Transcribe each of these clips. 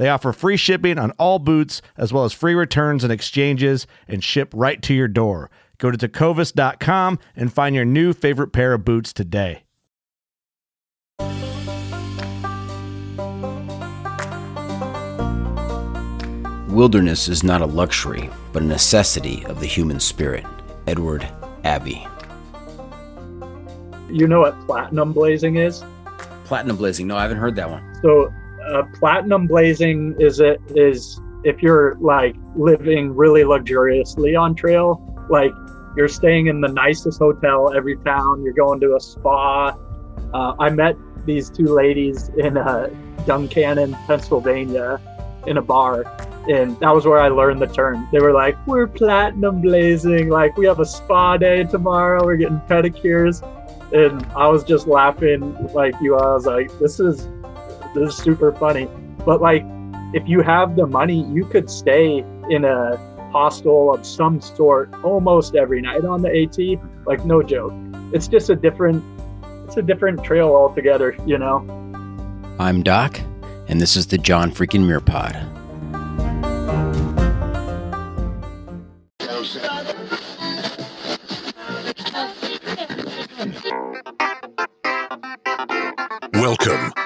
They offer free shipping on all boots, as well as free returns and exchanges, and ship right to your door. Go to tecovas.com and find your new favorite pair of boots today. Wilderness is not a luxury, but a necessity of the human spirit. Edward Abbey. You know what platinum blazing is? Platinum blazing. No, I haven't heard that one. So, uh, platinum blazing is it is if you're like living really luxuriously on trail, like you're staying in the nicest hotel every town, you're going to a spa. Uh, I met these two ladies in uh, Duncannon, Pennsylvania, in a bar, and that was where I learned the term. They were like, "We're platinum blazing. Like we have a spa day tomorrow. We're getting pedicures." And I was just laughing like you. I was like, "This is this is super funny." But like, if you have the money, you could stay in a hostel of some sort almost every night on the AT. Like no joke. It's just a different. It's a different trail altogether. You know. I'm Doc, and this is the John Freaking Muir Pod. Welcome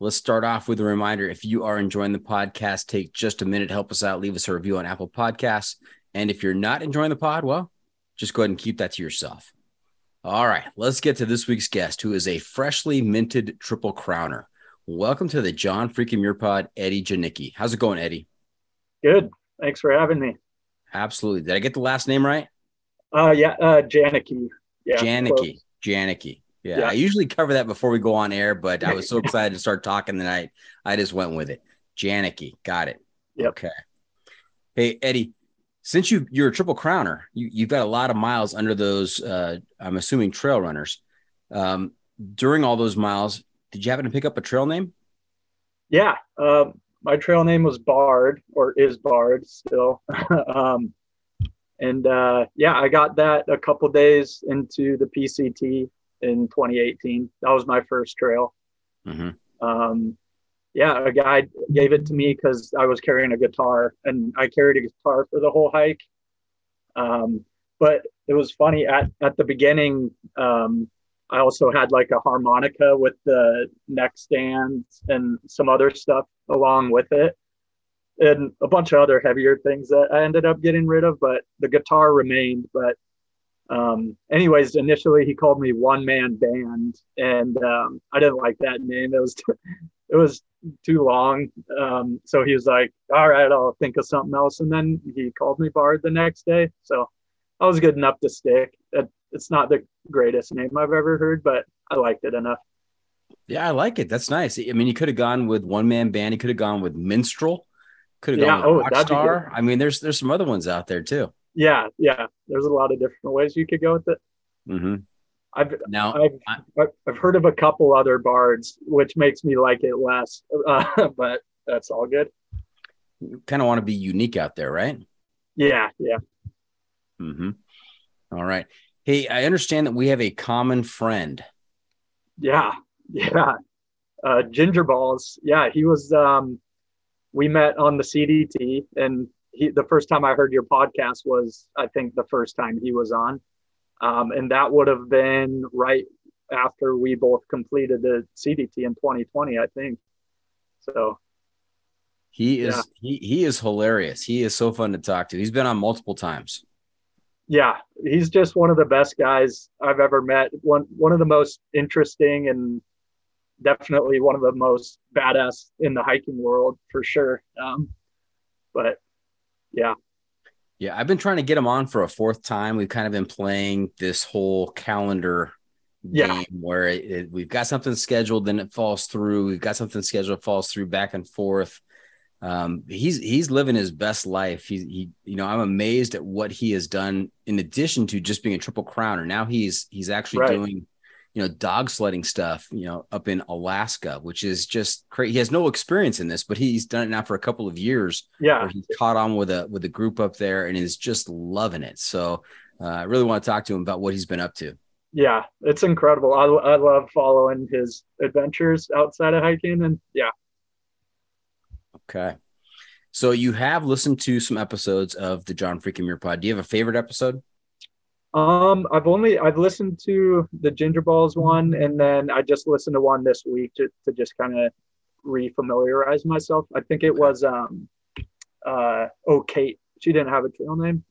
Let's start off with a reminder. If you are enjoying the podcast, take just a minute, help us out, leave us a review on Apple Podcasts. And if you're not enjoying the pod, well, just go ahead and keep that to yourself. All right, let's get to this week's guest, who is a freshly minted triple crowner. Welcome to the John Freaking Muir Pod, Eddie Janicki. How's it going, Eddie? Good. Thanks for having me. Absolutely. Did I get the last name right? Uh, yeah, uh, Janicki. Yeah, Janicki. close. Janicki. Yeah, Yeah. I usually cover that before we go on air, but I was so excited to start talking tonight. I just went with it. Janicki. Got it. Yep. Okay. Hey, Eddie, since you you're a triple crowner, you, you've got a lot of miles under those, uh, I'm assuming trail runners. Um, during all those miles, did you happen to pick up a trail name? Yeah, um, my trail name was Bard, or is Bard still. um, and uh, yeah, I got that a couple days into the PCT in 2018. That was my first trail. Mhm. Um, yeah, a guy gave it to me because I was carrying a guitar, and I carried a guitar for the whole hike. Um, but it was funny at at the beginning. Um, I also had like a harmonica with the neck stands and some other stuff along with it. And a bunch of other heavier things that I ended up getting rid of, but the guitar remained. But um, anyways, initially he called me one man band, and um, I didn't like that name. It was too, it was too long. Um, so he was like, "All right, I'll think of something else." And then he called me Bard the next day. So I was good enough to stick. It, it's not the greatest name I've ever heard, but I liked it enough. Yeah, I like it. That's nice. I mean, you could have gone with one man band. He could have gone with minstrel. Could have Yeah, gone with oh, rockstar. I mean, there's there's some other ones out there too. Yeah, yeah. There's a lot of different ways you could go with it. hmm I've Now, I've I've- I've heard of a couple other bards, which makes me like it less. Uh, but that's all good. kind of want to be unique out there, right? Yeah, yeah, Mm-hmm. All right. Hey, I understand that we have a common friend. yeah, yeah. Uh, Ginger Balls. Yeah, he was. Um, we met on the CDT, and he the first time I heard your podcast was I think the first time he was on, um, and that would have been right after we both completed the CDT in 2020, I think. So He is Yeah. he he is hilarious. He is so fun to talk to. He's been on multiple times. yeah, he's just one of the best guys I've ever met. One one of the most interesting and definitely one of the most badass in the hiking world for sure. Um, but yeah, Yeah, I've been trying to get him on for a fourth time. We've kind of been playing this whole calendar Yeah. game where it, it- we've got something scheduled, then it falls through. We've got something scheduled, falls through, back and forth. Um, he's he's living his best life. He he, you know, I'm amazed at what he has done in addition to just being a triple crowner. Now he's he's actually Right. doing, you know, dog sledding stuff, you know, up in Alaska, which is just crazy. He has no experience in this, but he's done it now for a couple of years yeah, he's caught on with a with a group up there and is just loving it. So uh, I really want to talk to him about what he's been up to. yeah, it's incredible. I, I love following his adventures outside of hiking, and yeah, Okay. So you have listened to some episodes of the John Freaking Muir Pod. Do you have a favorite episode? Um, I've only I've listened to the Ginger Balls one, and then I just listened to one this week to to just kind of refamiliarize myself. I think it was um, uh, oh Kate. She didn't have a trail name.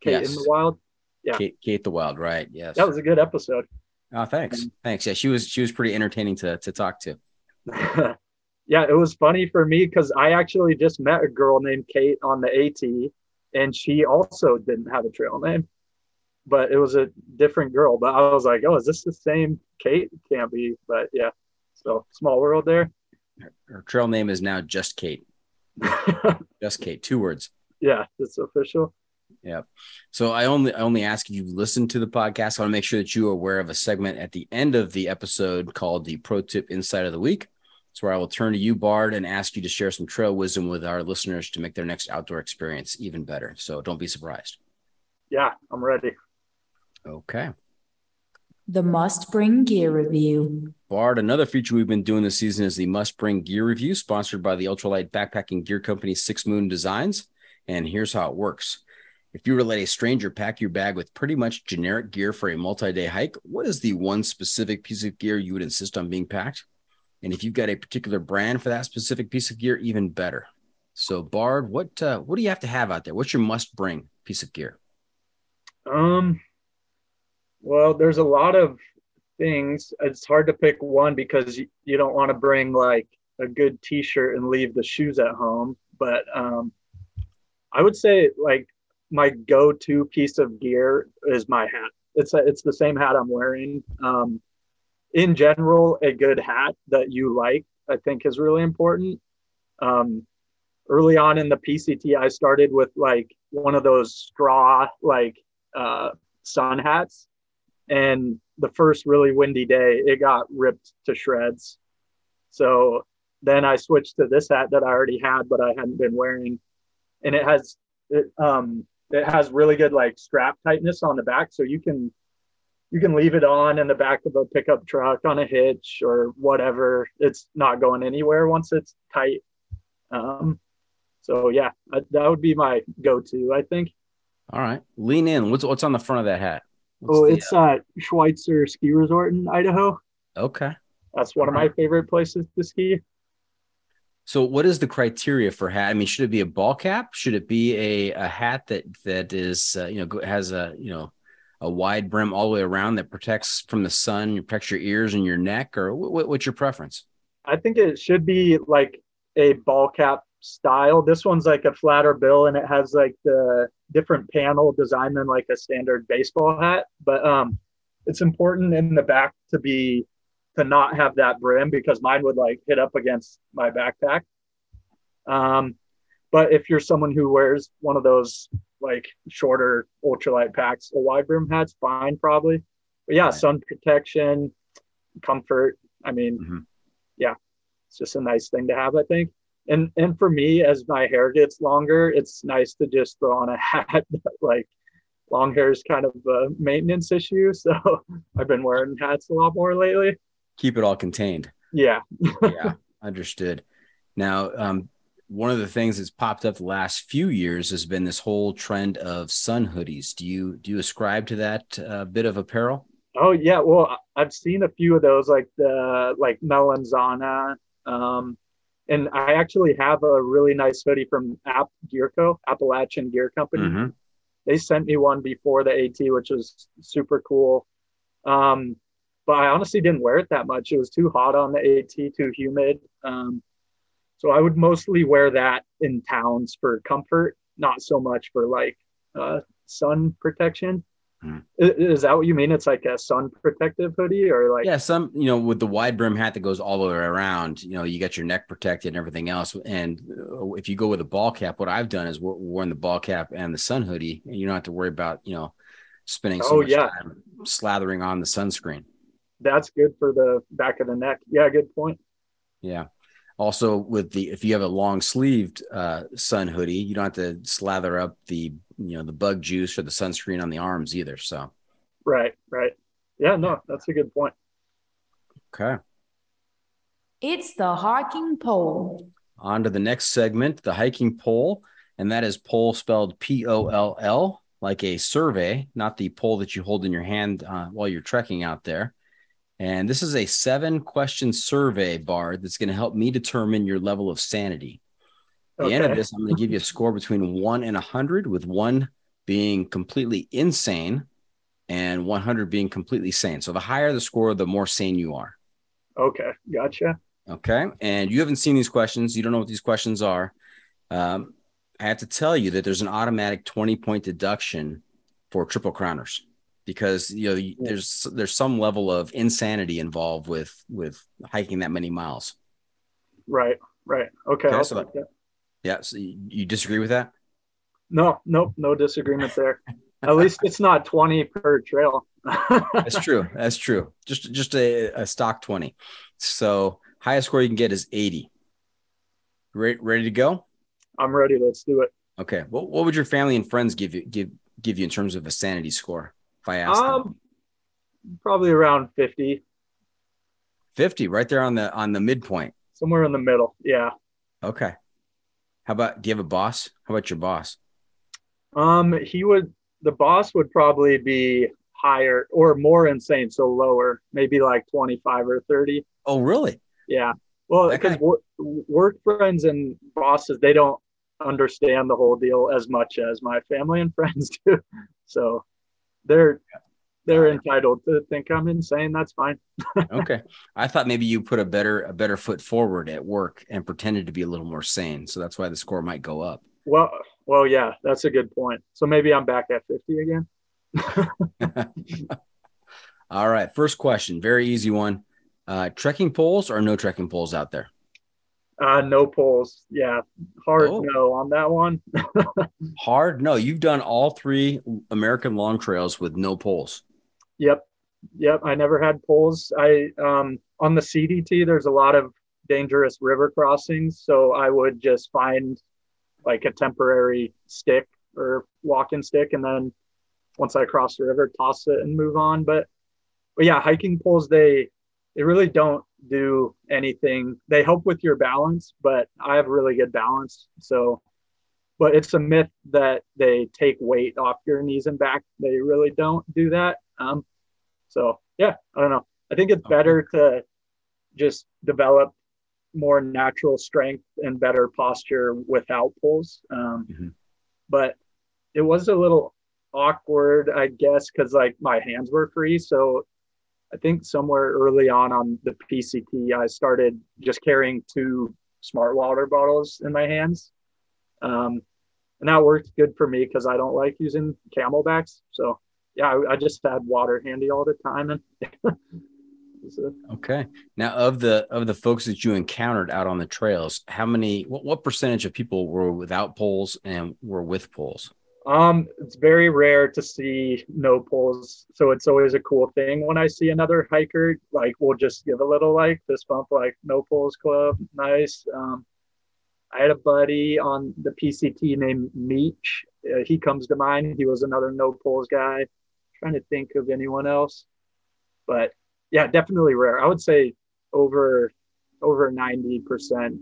Kate Yes. in the Wild. Yeah. Kate, Kate the Wild, right? Yes. That was a good episode. oh, thanks. Thanks. Yeah, she was she was pretty entertaining to to talk to. yeah, it was funny for me because I actually just met a girl named Kate on the AT, and she also didn't have a trail name, but it was a different girl. But I was like, oh, is this the same Kate? Can't be. But yeah, so small world there. Her trail name is now just Kate. Just Kate. Two words. yeah, it's official. Yeah. So I only I only ask if you've listened to the podcast. I want to make sure that you are aware of a segment at the end of the episode called the Pro Tip Insight of the Week. It's where I will turn to you, Bard, and ask you to share some trail wisdom with our listeners to make their next outdoor experience even better. So don't be surprised. Yeah, I'm ready. Okay. The must bring gear review. Bard, another feature we've been doing this season is the Must Bring Gear Review, sponsored by the ultralight backpacking gear company Six Moon Designs. And here's how it works. If you were to let a stranger pack your bag with pretty much generic gear for a multi day hike, what is the one specific piece of gear you would insist on being packed? And if you've got a particular brand for that specific piece of gear, even better. So, Bard, what uh, what do you have to have out there? What's your must bring piece of gear? Um, well, there's a lot of things. It's hard to pick one because you, you don't want to bring like a good t-shirt and leave the shoes at home. But um, I would say like my go-to piece of gear is my hat. It's a, it's the same hat I'm wearing. Um, in general, a good hat that you like, I think, is really important. Um, early on in the PCT, I started with like one of those straw like uh, sun hats, and the first really windy day, it got ripped to shreds. So then I switched to this hat that I already had, but I hadn't been wearing, and it has it um it has really good like strap tightness on the back, so you can you can leave it on in the back of a pickup truck on a hitch or whatever. It's not going anywhere once it's tight. Um, so yeah, that would be my go-to. I think. All right, lean in. What's what's on the front of that hat? What's oh, the, it's uh, Schweitzer Ski Resort in Idaho. okay. That's one of my favorite places to ski. So, what is the criteria for hat? I mean, should it be a ball cap? Should it be a, a hat that that is uh, you know has a you know a wide brim all the way around that protects from the sun, protects your ears and your neck, or what, what's your preference? I think it should be like a ball cap style. This one's like a flatter bill and it has like the different panel design than like a standard baseball hat. But um it's important in the back to be to not have that brim because mine would like hit up against my backpack. Um but if you're someone who wears one of those like shorter ultralight packs, a wide brim hat's fine probably. But yeah, sun protection, comfort. I mean, Mhm. yeah, it's just a nice thing to have, I think. And and for me, as my hair gets longer, it's nice to just throw on a hat. like long hair is kind of a maintenance issue, so I've been wearing hats a lot more lately. Keep it all contained. Yeah, yeah, understood. Now, um, one of the things that's popped up the last few years has been this whole trend of sun hoodies. Do you do you ascribe to that uh, bit of apparel? Oh yeah, well I've seen a few of those, like the like Melanzana, um, and I actually have a really nice hoodie from App Gear Co. Appalachian Gear Company. Mhm. They sent me one before the AT, which was super cool. Um, but I honestly didn't wear it that much. It was too hot on the AT, too humid. Um, so I would mostly wear that in towns for comfort, not so much for like uh, sun protection. I- Is that what you mean? It's like a sun protective hoodie or like Yeah, some you know with the wide brim hat that goes all the way around. You know, you got your neck protected and everything else. And uh, if you go with a ball cap, what I've done is we're wearing the ball cap and the sun hoodie, and you don't have to worry about you know spending so Oh, much yeah. time slathering on the sunscreen. that's good for the back of the neck. Yeah, good point. Yeah. Also, with the if you have a long sleeved uh, sun hoodie, you don't have to slather up the you know the bug juice or the sunscreen on the arms either. So Right, right. Yeah, no, that's a good point. okay, It's the hiking pole. on to the next segment, the hiking pole, and that is pole spelled P O L L, like a survey, not the pole that you hold in your hand uh, while you're trekking out there. And this is a seven question survey, Bard, that's going to help me determine your level of sanity. At the end of this, I'm going to give you a score between one and 100, with one being completely insane and 100 being completely sane. So the higher the score, the more sane you are. Okay, gotcha. Okay. And you haven't seen these questions. You don't know what these questions are. Um, I have to tell you that there's an automatic 20 point deduction for triple crowners because you know you- there's there's some level of insanity involved with with hiking that many miles. Right, right. Okay. Okay, I'll so- that. Yeah. So you, disagree with that? No, nope, no disagreement there. At least it's not 20 per trail. That's true. That's true. Just just a, a stock 20. So highest score you can get is 80. Ready, ready to go? I'm ready. Let's do it. Okay. What, what would your family and friends give you give give you in terms of a sanity score? If I asked them? Um, probably around 50, 50, right there on the on the midpoint. somewhere in the middle. Yeah. Okay. How about do you have a boss? How about your boss? Um, he would, the boss would probably be higher or more insane, so lower, maybe like 25 or 30. Oh, really? Yeah. Well, because guy- work, work friends and bosses, they don't understand the whole deal as much as my family and friends do. So they're they're entitled to think I'm insane. That's fine. Okay. I thought maybe you put a better a better foot forward at work and pretended to be a little more sane. So that's why the score might go up. Well, well, yeah, that's a good point. So maybe I'm back at 50 again. All right. First question. Very easy one. Uh, trekking poles or no trekking poles out there? Uh, no polls. Yeah, hard Oh. no on that one. Hard? No, you've done all three American long trails with no poles. Yep. Yep. I never had poles. I um on the CDT there's a lot of dangerous river crossings, so I would just find like a temporary stick or walking stick and then once I cross the river toss it and move on. But but yeah, hiking poles they they really don't do anything. They help with your balance, but I have really good balance. So but it's a myth that they take weight off your knees and back. They really don't do that. Um, so yeah, I don't know. I think it's better to just develop more natural strength and better posture without poles. Um, Mhm. But it was a little awkward, I guess, because like my hands were free. So I think somewhere early on on the PCT, I started just carrying two smart water bottles in my hands. Um, and that worked good for me because I don't like using CamelBaks. So yeah, I, I just had water handy all the time. And so, Okay. Now, of the of the folks that you encountered out on the trails, how many? What, what percentage of people were without poles and were with poles? Um, it's very rare to see no poles. So it's always a cool thing when I see another hiker, like we'll just give a little like fist bump, like no poles club. Nice. Um, I had a buddy on the PCT named Meech. Uh, he comes to mind. He was another no poles guy. trying to think of anyone else, but yeah, definitely rare. I would say over over ninety percent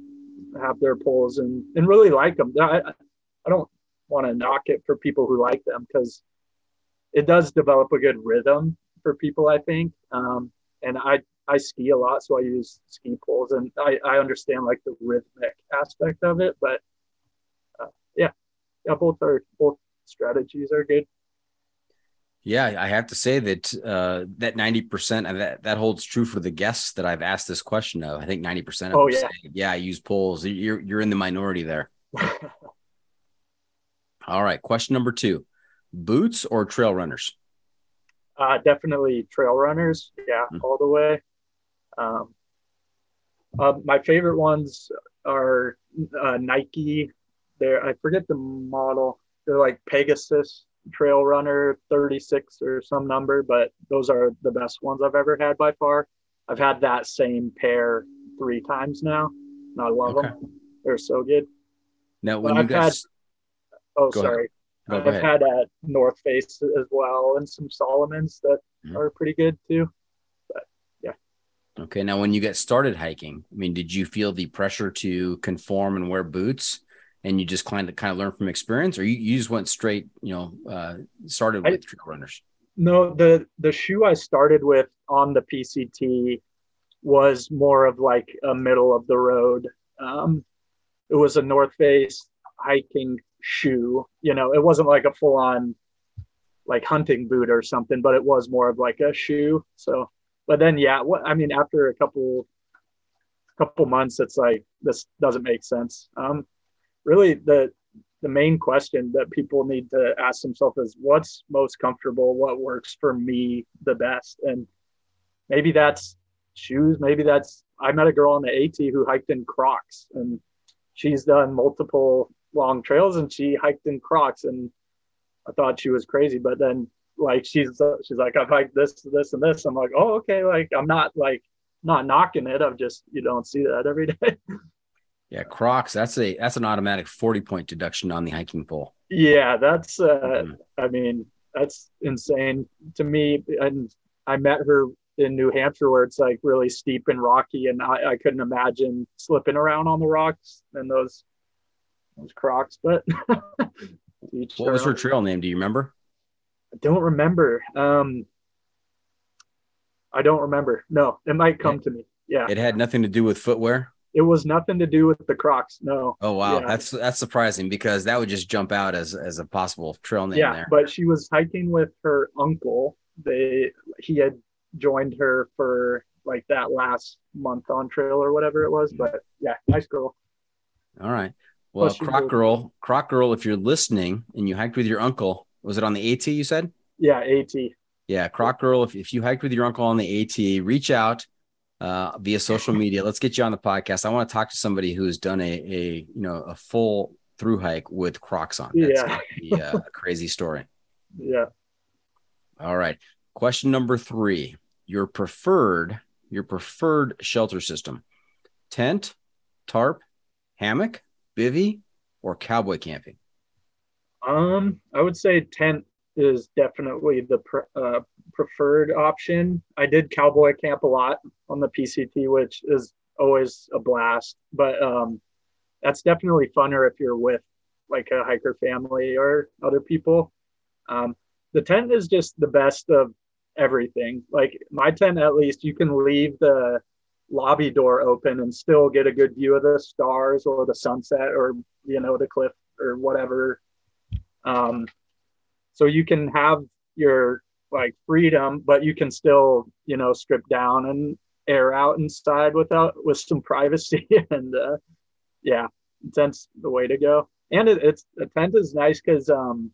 have their poles and and really like them. I- I don't want to knock it for people who like them because it does develop a good rhythm for people. I think, um, and I I ski a lot, so I use ski poles, and I I understand like the rhythmic aspect of it, but uh, yeah, yeah, both are both strategies are good. Yeah, I have to say that uh, that ninety percent of that that holds true for the guests that I've asked this question of. I think ninety percent of Oh, them yeah. say, yeah, I use poles. You're you're in the minority there. All right, question number two: boots or trail runners? Uh, definitely trail runners. Yeah, Mm. all the way. Um, uh, my favorite ones are uh, Nike. They're I forget the model. They're like Pegasus Trail Runner 36 or some number, but those are the best ones I've ever had by far. I've had that same pair three times now, and I love Okay. them. They're so good. Now, when Well, you I've guys Oh, Go sorry. go I've ahead. had at North Face as well, and some Salomons that Mhm. are pretty good too. But yeah. Okay, now when you get started hiking, I mean, did you feel the pressure to conform and wear boots, and you just kind of kind of learn from experience, or you, you just went straight, you know, uh, started I- with trail runners? No, the the shoe I started with on the PCT was more of like a middle of the road. Um, it was a North Face hiking shoe. You know, it wasn't like a full on like hunting boot or something, but it was more of like a shoe. So, but then yeah, what I mean, after a couple couple months, it's like this doesn't make sense. Um, really, the the main question that people need to ask themselves is what's most comfortable what works for me the best and maybe that's shoes maybe that's i met a girl on the at who hiked in crocs and she's done multiple long trails and she hiked in crocs and i thought she was crazy but then like she's she's like i've hiked this this and this i'm like oh okay like i'm not like not knocking it i'm just you don't see that every day Yeah, Crocs. That's a that's an automatic forty point deduction on the hiking pole. Yeah, that's uh Mhm. I mean, that's insane to me. And I met her in New Hampshire where it's like really steep and rocky and I, I couldn't imagine slipping around on the rocks and those those crocs, but What was her trail name? Do you remember? I don't remember. Um I don't remember. No, it might come to me. Yeah. It had nothing to do with footwear. It was nothing to do with the crocs. No. Oh wow, Yeah. that's that's surprising because that would just jump out as as a possible trail name yeah there. but she was hiking with her uncle they he had joined her for like that last month on trail or whatever it was but yeah nice girl All right. Well, Croc Girl, Croc Girl, if you're listening and you hiked with your uncle, was it on the AT you said? yeah at Yeah, Croc Girl, if, if you hiked with your uncle on the AT, reach out uh, via social media. Let's get you on the podcast. I want to talk to somebody who's done a, a you know a full through hike with Crocs on. That's Yeah. be a, a crazy story. yeah All right. Question number three. Your preferred, your preferred shelter system. Tent, tarp, hammock, bivy, or cowboy camping. um i would say tent is definitely the pre- uh, preferred option i did cowboy camp a lot on the pct which is always a blast but um that's definitely funner if you're with like a hiker family or other people um, the tent is just the best of everything. Like my tent, at least, you can leave the lobby door open and still get a good view of the stars or the sunset or you know the cliff or whatever. Um, so you can have your like freedom, but you can still you know strip down and air out inside without with some privacy and uh, yeah, tent's the way to go. And it, it's a tent is nice because um,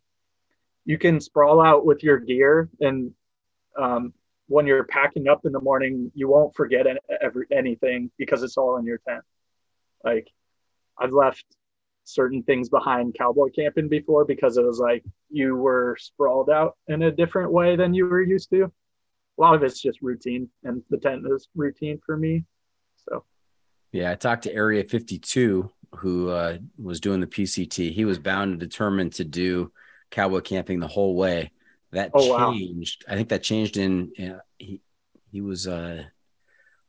you can sprawl out with your gear and um, when you're packing up in the morning, you won't forget every, anything because it's all in your tent. Like I've left certain things behind cowboy camping before because it was like you were sprawled out in a different way than you were used to. A lot of it's just routine, and the tent is routine for me. So, yeah, I talked to Area 52, who uh, was doing the PCT. He was bound and determined to do cowboy camping the whole way that oh, changed. Wow. I think that changed in uh, he he was uh,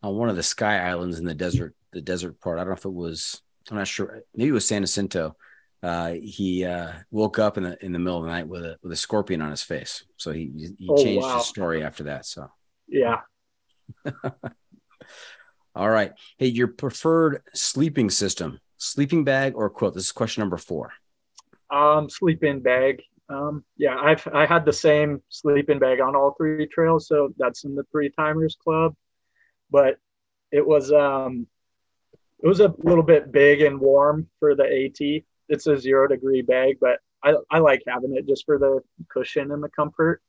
on one of the Sky Islands in the desert, the desert part. I don't know if it was. I'm not sure. Maybe it was San Jacinto. Uh, he uh, woke up in the in the middle of the night with a with a scorpion on his face. So he he oh, changed wow. his story after that. So yeah. All right. Hey, your preferred sleeping system, sleeping bag or quilt? This is question number four. Um, sleeping bag. Um, yeah, I've I had the same sleeping bag on all three trails, so that's in the three timers club. But it was um, it was a little bit big and warm for the AT. It's a zero degree bag, but I, I like having it just for the cushion and the comfort.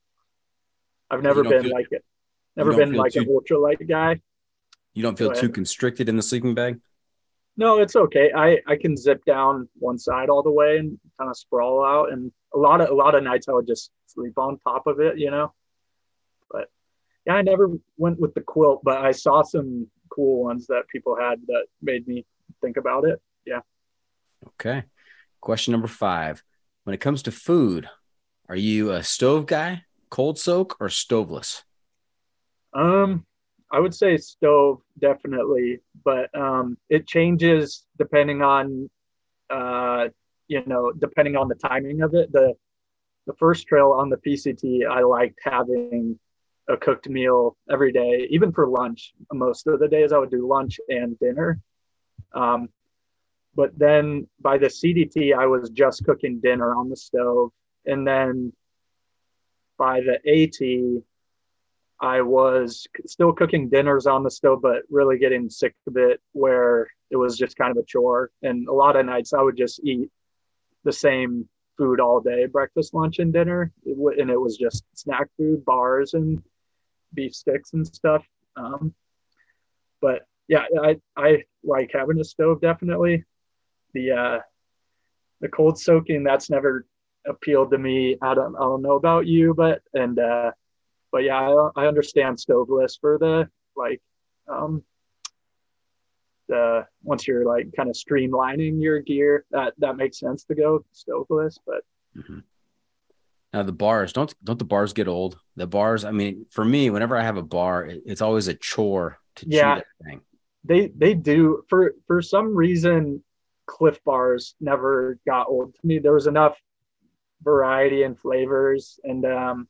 I've never been feel, like it, never been like too, an ultralight guy. You don't feel too constricted in the sleeping bag? No, it's okay. I I can zip down one side all the way and kind of sprawl out, and a lot of a lot of nights I would just sleep on top of it, you know. But yeah, I never went with the quilt, but I saw some cool ones that people had that made me think about it. Yeah. Okay. Question number five. When it comes to food, are you a stove guy, cold soak, or stoveless? Um, I would say stove definitely, but um, it changes depending on, uh, you know, depending on the timing of it. The the first trail on the PCT, I liked having a cooked meal every day, even for lunch. Most of the days, I would do lunch and dinner. Um, but then by the CDT, I was just cooking dinner on the stove, and then by the AT, I was still cooking dinners on the stove, but really getting sick of it where it was just kind of a chore. And a lot of nights I would just eat the same food all day breakfast, lunch, and dinner. and it was just snack food, bars, and beef sticks and stuff. Um, but yeah, I, I like having a stove definitely. The, uh, the cold soaking, that's never appealed to me. I don't, I don't know about you, but, and, uh, but yeah, I, I understand stoveless for the like um once you're like kind of streamlining your gear, that that makes sense to go stoveless. But mm-hmm. now the bars don't don't the bars get old? The bars, I mean, for me, whenever I have a bar, it, it's always a chore to yeah, chew that thing. They they do for for some reason. Clif bars never got old to me. There was enough variety and flavors, and um,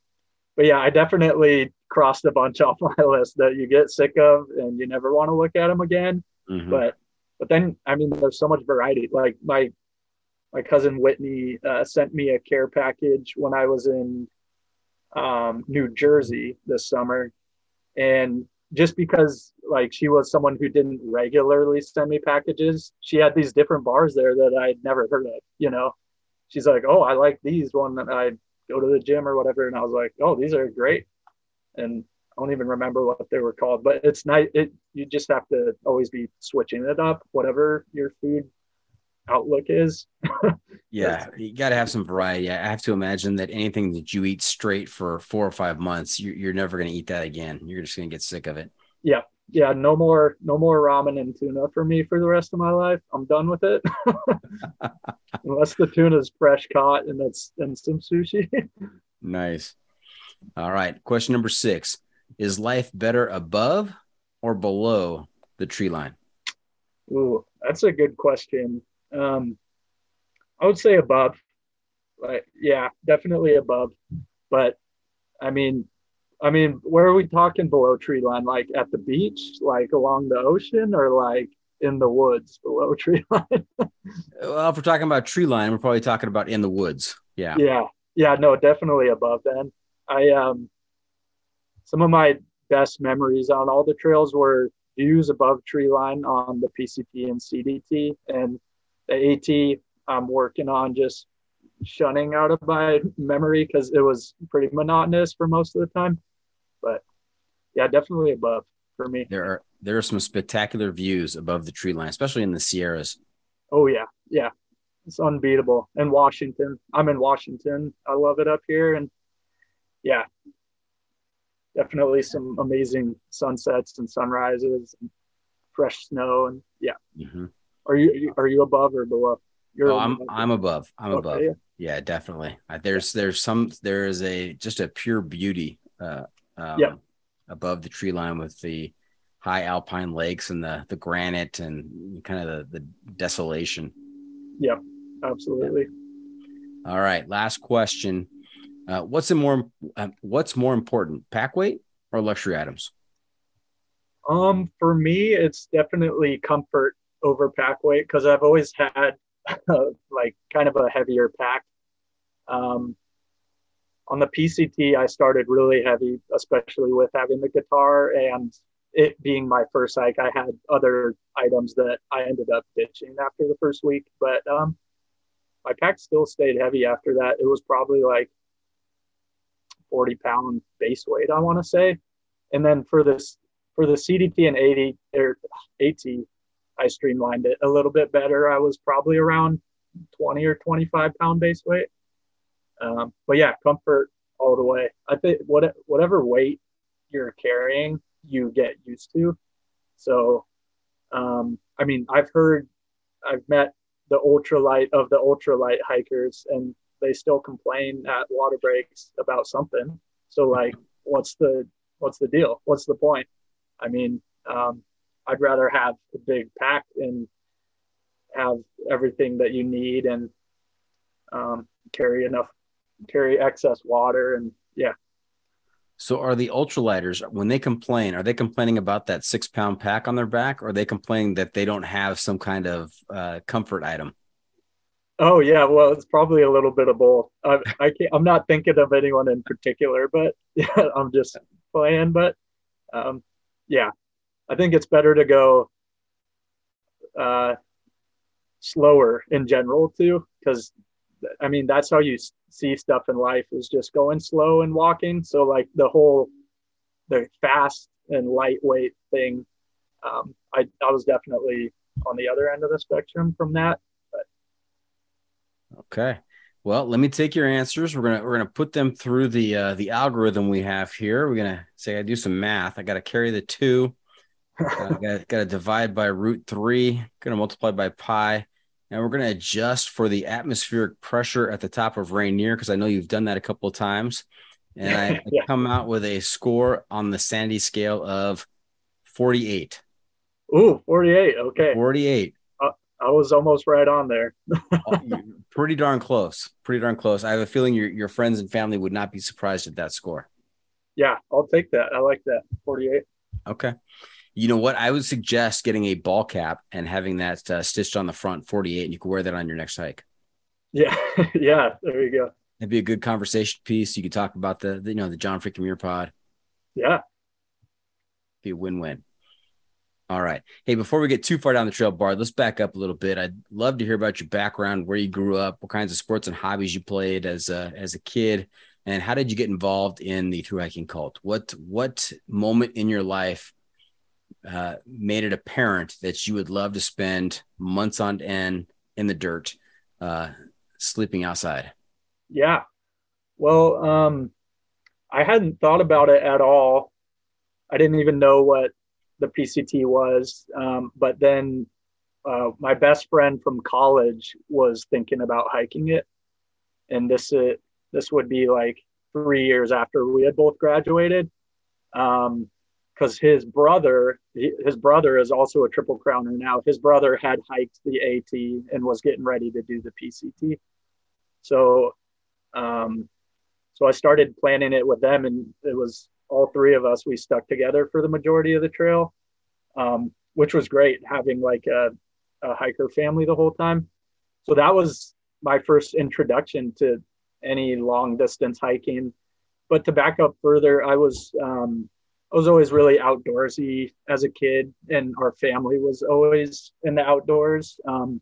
but yeah, I definitely crossed a bunch off my list that you get sick of and you never want to look at them again. Mm-hmm. But but then I mean, there's so much variety. Like my my cousin Whitney uh, sent me a care package when I was in um, New Jersey this summer, and just because like she was someone who didn't regularly send me packages, she had these different bars there that I'd never heard of. You know, she's like, "Oh, I like these one that I go to the gym or whatever. And I was like, oh, these are great. And don't even remember what they were called, but it's nice. It, you just have to always be switching it up, whatever your food outlook is. yeah, you got to have some variety. I have to imagine that anything that you eat straight for four or five months, you're, you're never going to eat that again. You're just going to get sick of it. Yeah, yeah. No more, no more ramen and tuna for me for the rest of my life. I'm done with it. unless the tuna is fresh caught and that's and some sushi. nice. All right. Question number six: Is life better above or below the tree line? Ooh, that's a good question. Um, I would say above. Like, yeah, definitely above. But I mean, I mean, where are we talking below tree line? Like at the beach, like along the ocean, or like in the woods below tree line? well, if we're talking about tree line, we're probably talking about in the woods. Yeah. Yeah. Yeah. No, definitely above then. I, um, some of my best memories on all the trails were views above tree line on the PCT and CDT and the AT. I'm working on just shunning out of my memory because it was pretty monotonous for most of the time. But yeah, definitely above for me. There are there are some spectacular views above the tree line, especially in the Sierras. Oh yeah, yeah, it's unbeatable. And Washington, I'm in Washington. I love it up here, and yeah, definitely some amazing sunsets and sunrises, and fresh snow, and yeah. Mm-hmm. Are you are you above or below? You're oh, I'm above. I'm above. I'm okay, above. Yeah. yeah, definitely. There's there's some there is a just a pure beauty uh um, yeah. above the tree line with the high alpine lakes and the the granite and kind of the, the desolation. Yeah, absolutely. Yeah. All right, last question. Uh, what's more uh, what's more important, pack weight or luxury items? Um, for me, it's definitely comfort over pack weight because I've always had like kind of a heavier pack. Um, on the PCT, I started really heavy, especially with having the guitar and it being my first hike. I had other items that I ended up ditching after the first week, but um, my pack still stayed heavy after that. It was probably like 40 pound base weight, I want to say. And then for this, for the CDT and AT or AT, I streamlined it a little bit better. I was probably around 20 or 25 pound base weight. Um, but yeah, comfort all the way. I think what, whatever weight you're carrying, you get used to. So, um, I mean, I've heard, I've met the ultralight of the ultralight hikers, and they still complain at water breaks about something. So, like, what's the what's the deal? What's the point? I mean, um, I'd rather have a big pack and have everything that you need and um, carry enough, carry excess water, and yeah. So, are the ultralighters when they complain? Are they complaining about that six pound pack on their back, or are they complaining that they don't have some kind of uh, comfort item? Oh yeah, well, it's probably a little bit of both. I, I can't, I'm not thinking of anyone in particular, but yeah, I'm just playing. But um, yeah, I think it's better to go uh, slower in general too, because I mean that's how you see stuff in life is just going slow and walking. So like the whole the fast and lightweight thing, um, I I was definitely on the other end of the spectrum from that. Okay. Well, let me take your answers. We're gonna we're gonna put them through the uh, the algorithm we have here. We're gonna say I do some math. I got to carry the two uh, got, to divide by root three, going to multiply by pi. And we're going to adjust for the atmospheric pressure at the top of Rainier because I know you've done that a couple of times. And I yeah. come out with a score on the Sandy scale of 48. Ooh, 48. Okay. 48. Uh, I was almost right on there. Oh, pretty darn close. Pretty darn close. I have a feeling your, your friends and family would not be surprised at that score. Yeah, I'll take that. I like that. 48. Okay. You know what? I would suggest getting a ball cap and having that uh, stitched on the front 48, and you can wear that on your next hike. Yeah, yeah. There you go. It'd be a good conversation piece. You could talk about the, the you know the John freaking Muir pod. Yeah, be a win-win. All right. Hey, before we get too far down the trail, Bard, let's back up a little bit. I'd love to hear about your background, where you grew up, what kinds of sports and hobbies you played as a, as a kid, and how did you get involved in the through hiking cult? What what moment in your life uh, made it apparent that you would love to spend months on end in the dirt, uh, sleeping outside? Yeah. Well, um, I hadn't thought about it at all. I didn't even know what the PCT was. Um, but then uh, my best friend from college was thinking about hiking it. And this, uh, this would be like three years after we had both graduated. Um, because his brother his brother is also a triple crowner now his brother had hiked the at and was getting ready to do the pct so um so i started planning it with them and it was all three of us we stuck together for the majority of the trail, um, which was great having like a, a hiker family the whole time. So that was my first introduction to any long distance hiking. But to back up further, I was um, I was always really outdoorsy as a kid, and our family was always in the outdoors, um,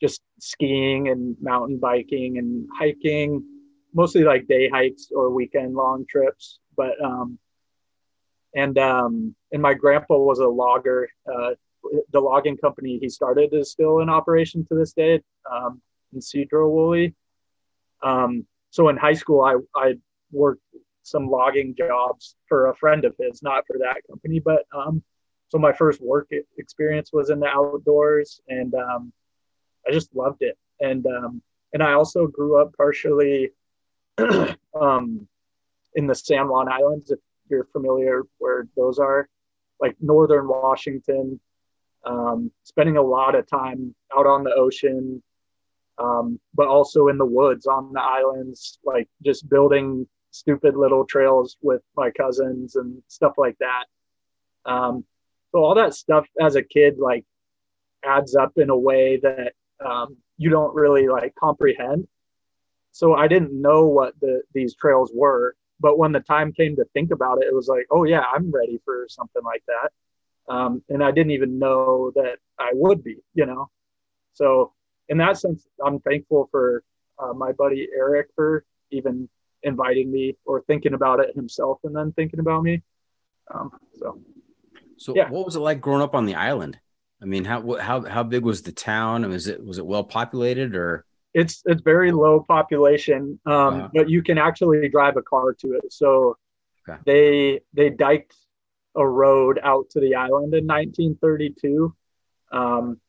just skiing and mountain biking and hiking, mostly like day hikes or weekend long trips. But um, and um, and my grandpa was a logger. Uh, the logging company he started is still in operation to this day um, in Sedro-Woolley. Um, so in high school, I I worked some logging jobs for a friend of his, not for that company, but um, so my first work experience was in the outdoors, and um, I just loved it. And um, and I also grew up partially um, in the San Juan Islands, if you're familiar where those are, like northern Washington. Um, spending a lot of time out on the ocean, um, but also in the woods on the islands, like just building stupid little trails with my cousins and stuff like that. Um, so all that stuff as a kid like adds up in a way that um, you don't really like comprehend. So I didn't know what the these trails were, but when the time came to think about it, it was like, oh yeah, I'm ready for something like that. Um, and I didn't even know that I would be, you know. So in that sense, I'm thankful for uh, my buddy Eric for even inviting me or thinking about it himself and then thinking about me. Um, so, so yeah. what was it like growing up on the island? I mean, how how how big was the town? Was it was it well populated or? It's it's very low population, um, wow. but you can actually drive a car to it. So okay. they they diked a road out to the island in 1932. Um,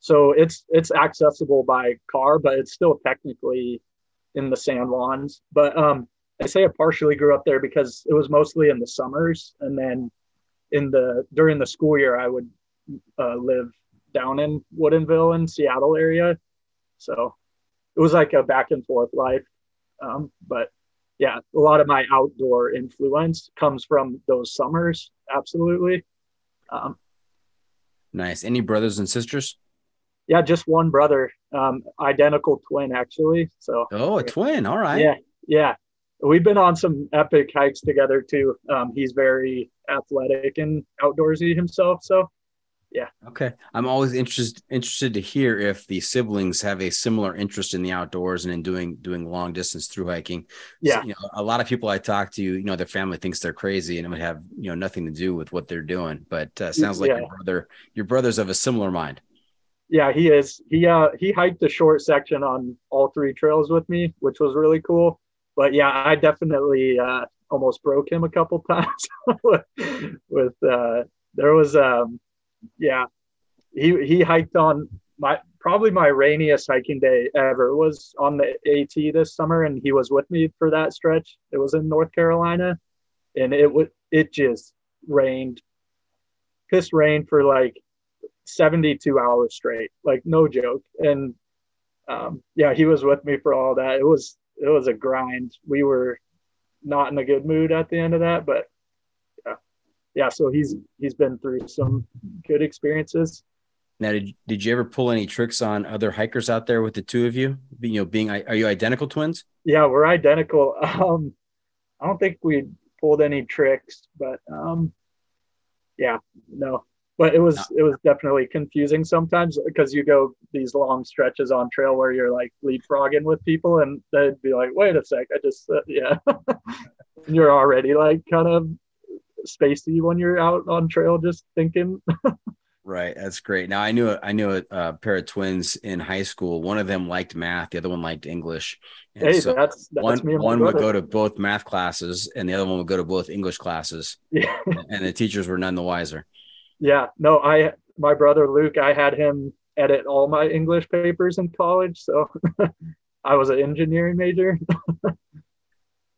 so it's it's accessible by car, but it's still technically in the San Juans. But um, I say I partially grew up there because it was mostly in the summers, and then in the during the school year, I would uh, live down in Woodinville and Seattle area. So it was like a back and forth life. Um, but yeah, a lot of my outdoor influence comes from those summers. Absolutely. Um, nice. Any brothers and sisters? Yeah, just one brother, um, identical twin actually. So oh, a twin. All right. Yeah, yeah. We've been on some epic hikes together too. Um, he's very athletic and outdoorsy himself. So yeah. Okay. I'm always interested interested to hear if the siblings have a similar interest in the outdoors and in doing doing long distance through hiking. Yeah. So, you know, a lot of people I talk to, you know, their family thinks they're crazy and it would have you know nothing to do with what they're doing. But uh, sounds like yeah. your brother your brother's of a similar mind yeah, he is. He uh he hiked a short section on all three trails with me, which was really cool. But yeah, I definitely uh almost broke him a couple times with, with uh there was um yeah he he hiked on my probably my rainiest hiking day ever was on the AT this summer and he was with me for that stretch. It was in North Carolina and it would it just rained piss rain for like 72 hours straight, like no joke. And um, yeah, he was with me for all that. It was it was a grind. We were not in a good mood at the end of that, but yeah. So he's he's been through some good experiences. Now, did did you ever pull any tricks on other hikers out there with the two of you? You know, being are you identical twins? Yeah, we're identical. Um, I don't think we pulled any tricks, but um, yeah, no, but it was it was definitely confusing sometimes because you go these long stretches on trail where you're like leapfrogging with people and they'd be like wait a sec i just uh, yeah you're already like kind of spacey when you're out on trail just thinking? Right that's great. Now i knew i knew a, a, pair of twins in high school. One of them liked math the other one liked english. And hey, so that's, that's one, one would go to both math classes and the other one would go to both english classes. Yeah. and the teachers were none the wiser. Yeah, no, I my brother Luke, I had him edit all my English papers in college, so I was an engineering major.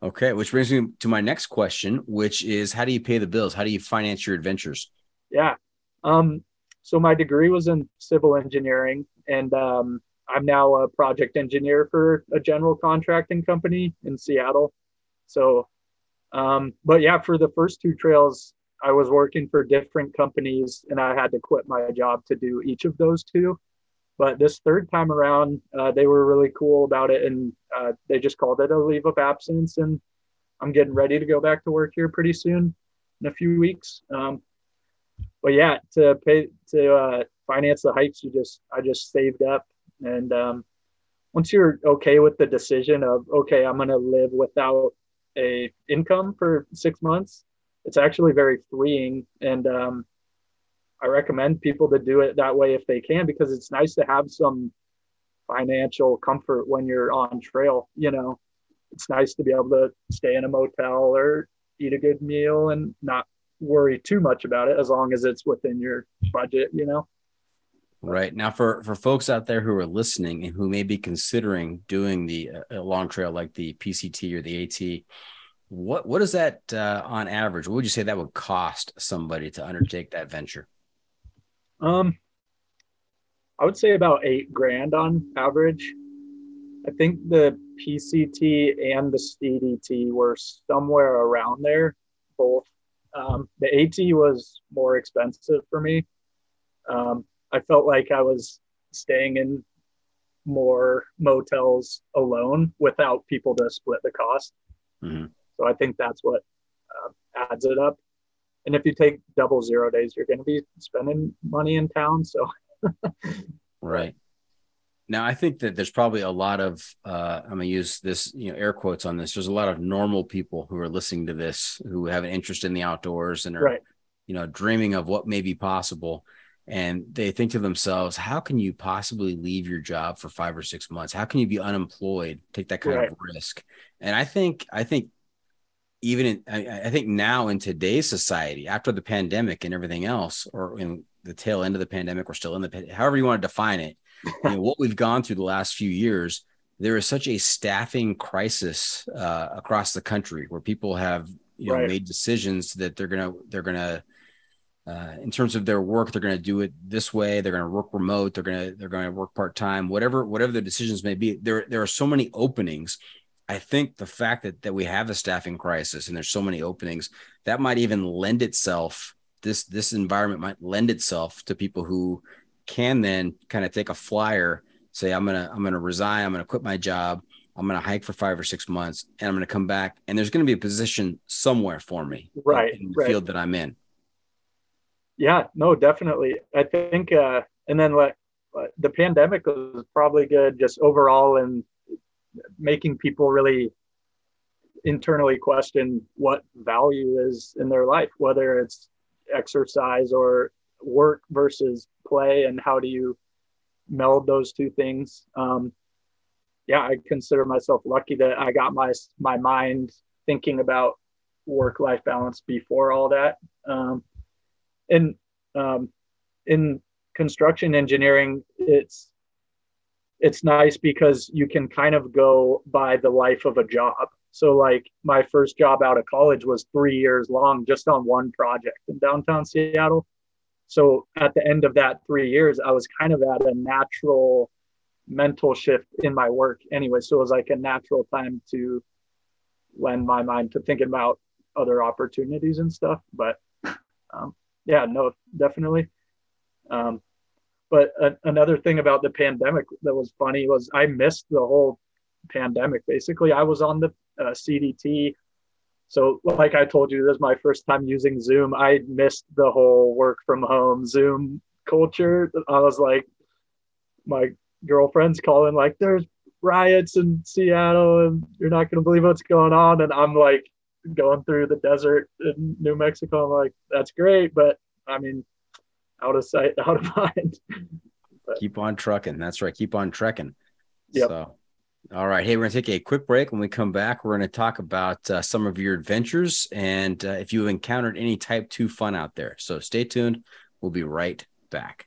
okay, which brings me to my next question, which is how do you pay the bills? How do you finance your adventures? Yeah. Um, so my degree was in civil engineering and um, I'm now a project engineer for a general contracting company in Seattle. So Um, but yeah, for the first two trails, I was working for different companies and I had to quit my job to do each of those two. But this third time around, uh, they were really cool about it and uh, they just called it a leave of absence. And I'm getting ready to go back to work here pretty soon in a few weeks. Um, but yeah, to pay to uh, finance the hikes, you just I just saved up, and um, once you're okay with the decision of okay, I'm gonna live without a income for six months, it's actually very freeing, and um, I recommend people to do it that way if they can because it's nice to have some financial comfort when you're on trail. You know, it's nice to be able to stay in a motel or eat a good meal and not worry too much about it as long as it's within your budget, you know. Right now, for for folks out there who are listening and who may be considering doing the uh, long trail like the PCT or the AT, what what is that uh, on average? What would you say that would cost somebody to undertake that venture? Um, I would say about eight grand on average. I think the PCT and the CDT were somewhere around there, both. Um, the AT was more expensive for me. Um, I felt like I was staying in more motels alone without people to split the cost. Mm-hmm. So I think that's what uh, adds it up. And if you take double zero days, you're going to be spending money in town. So, right. Now, I think that there's probably a lot of, uh, I'm going to use this, you know, air quotes on this. There's a lot of normal people who are listening to this who have an interest in the outdoors and are, right. you know, dreaming of what may be possible. And they think to themselves, how can you possibly leave your job for five or six months? How can you be unemployed, take that kind right. of risk? And I think, I think even in, I, I, think now in today's society, after the pandemic and everything else, or in the tail end of the pandemic, we're still in the, however you want to define it, you know, what we've gone through the last few years, there is such a staffing crisis uh, across the country where people have you know right. made decisions that they're gonna they're gonna uh, in terms of their work they're gonna do it this way they're gonna work remote they're gonna they're gonna work part time whatever whatever the decisions may be there there are so many openings I think the fact that that we have a staffing crisis and there's so many openings that might even lend itself this this environment might lend itself to people who can then kind of take a flyer, say, I'm gonna I'm gonna resign, I'm gonna quit my job, I'm gonna hike for five or six months, and I'm gonna come back, and there's gonna be a position somewhere for me, right, in, in the right. field that I'm in. Yeah, no, definitely. I think, uh, and then like the pandemic was probably good just overall in making people really internally question what value is in their life, whether it's exercise or work versus play and how do you meld those two things. Um, yeah i consider myself lucky that i got my my mind thinking about work life balance before all that. Um, and um, in construction engineering it's it's nice because you can kind of go by the life of a job so like my first job out of college was three years long just on one project in downtown seattle so at the end of that three years, I was kind of at a natural mental shift in my work anyway. So it was like a natural time to lend my mind to thinking about other opportunities and stuff. But um, yeah, no, definitely. Um, but a- another thing about the pandemic that was funny was I missed the whole pandemic. Basically, I was on the uh, CDT so, like I told you, this is my first time using Zoom. I missed the whole work from home Zoom culture. I was like, my girlfriend's calling, like, there's riots in Seattle and you're not going to believe what's going on. And I'm like going through the desert in New Mexico. I'm like, that's great. But I mean, out of sight, out of mind. But, Keep on trucking. That's right. Keep on trekking. Yeah. So all right. Hey, we're going to take a quick break. When we come back, we're going to talk about uh, some of your adventures and uh, if you've encountered any type 2 fun out there. So stay tuned. We'll be right back.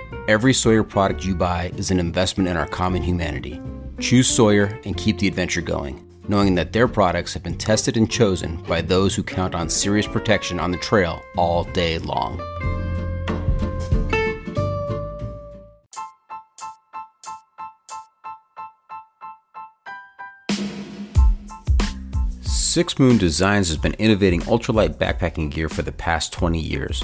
Every Sawyer product you buy is an investment in our common humanity. Choose Sawyer and keep the adventure going, knowing that their products have been tested and chosen by those who count on serious protection on the trail all day long. Six Moon Designs has been innovating ultralight backpacking gear for the past 20 years.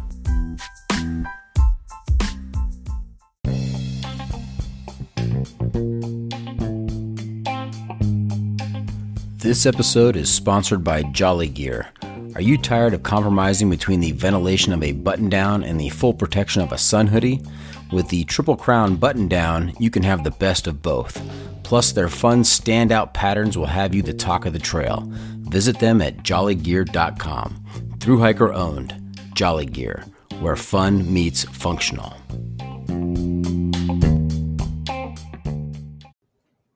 This episode is sponsored by Jolly Gear. Are you tired of compromising between the ventilation of a button down and the full protection of a sun hoodie? With the Triple Crown button down, you can have the best of both. Plus, their fun standout patterns will have you the talk of the trail. Visit them at jollygear.com. Through hiker owned, Jolly Gear, where fun meets functional.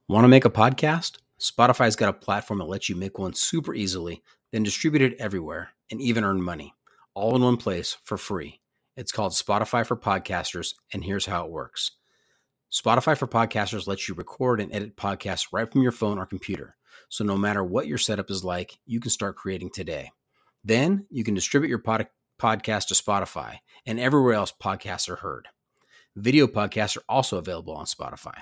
Want to make a podcast? Spotify's got a platform that lets you make one super easily, then distribute it everywhere and even earn money, all in one place for free. It's called Spotify for Podcasters, and here's how it works Spotify for Podcasters lets you record and edit podcasts right from your phone or computer. So no matter what your setup is like, you can start creating today. Then you can distribute your pod- podcast to Spotify and everywhere else podcasts are heard. Video podcasts are also available on Spotify.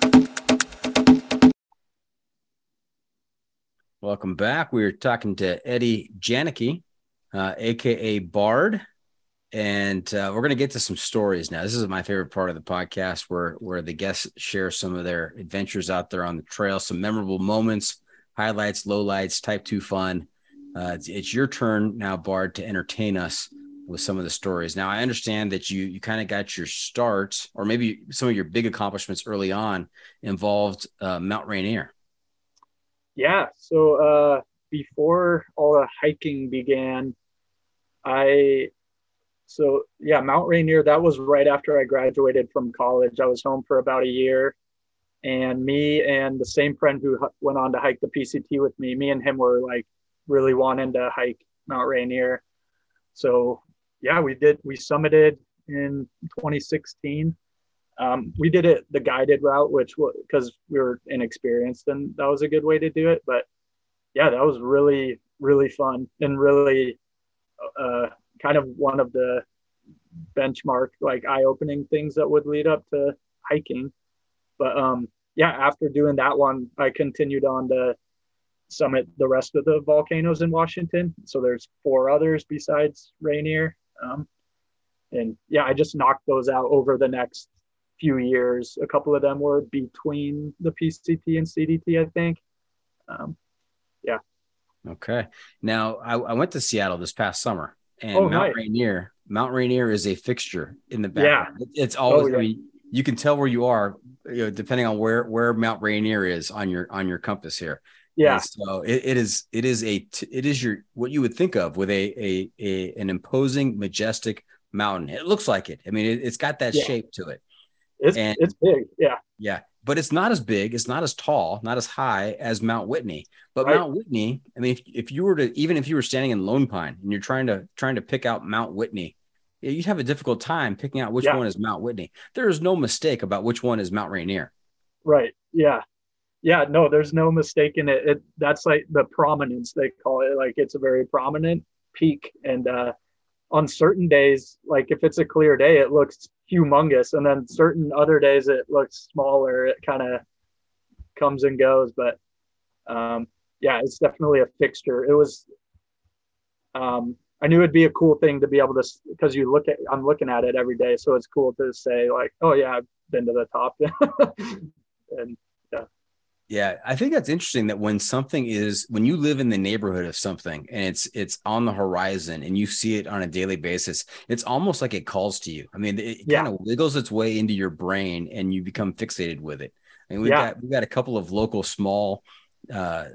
Welcome back. We are talking to Eddie Janicki, uh, aka Bard, and uh, we're going to get to some stories now. This is my favorite part of the podcast, where where the guests share some of their adventures out there on the trail, some memorable moments, highlights, lowlights, type two fun. Uh, it's, it's your turn now, Bard, to entertain us with some of the stories. Now, I understand that you you kind of got your start, or maybe some of your big accomplishments early on involved uh, Mount Rainier. Yeah. So uh, before all the hiking began, I so yeah, Mount Rainier. That was right after I graduated from college. I was home for about a year, and me and the same friend who went on to hike the PCT with me, me and him were like really wanting to hike Mount Rainier. So yeah, we did. We summited in 2016 um, we did it the guided route, which because we were inexperienced, and that was a good way to do it. But yeah, that was really really fun and really uh, kind of one of the benchmark like eye opening things that would lead up to hiking. But um, yeah, after doing that one, I continued on to summit the rest of the volcanoes in Washington. So there's four others besides Rainier. Um, and yeah, I just knocked those out over the next few years. A couple of them were between the PCT and CDT, I think. Um, yeah. Okay. Now I, I, went to Seattle this past summer, and oh, Mount nice. Rainier. Mount Rainier is a fixture in the back. Yeah. It's always. Oh, yeah. I mean, you can tell where you are, you know, depending on where where Mount Rainier is on your on your compass here. Yeah. And so it, it is it is a it is your what you would think of with a a, a an imposing, majestic mountain. It looks like it. I mean, it, has got that yeah. shape to it. It's and, it's big, yeah. Yeah, but it's not as big, it's not as tall, not as high as Mount Whitney. But Right. Mount Whitney, I mean, if, if you were to even if you were standing in Lone Pine and you're trying to trying to pick out Mount Whitney, yeah, you'd have a difficult time picking out which Yeah. one is Mount Whitney. There is no mistake about which one is Mount Rainier. Right. Yeah. Yeah. No, there's no mistake in it. it. That's like the prominence they call it. Like it's a very prominent peak. And uh, on certain days, like if it's a clear day, it looks humongous, and then certain other days it looks smaller. It kind of comes and goes, but um, yeah, it's definitely a fixture. It was. Um, I knew it'd be a cool thing to be able to because you look at I'm looking at it every day, so it's cool to say like, oh yeah, I've been to the top, and yeah. I think that's interesting that when something is when you live in the neighborhood of something and it's it's on the horizon and you see it on a daily basis, it's almost like it calls to you. I mean, it yeah. kind of wiggles its way into your brain and you become fixated with it. I mean, we've yeah. got we've got a couple of local small uh,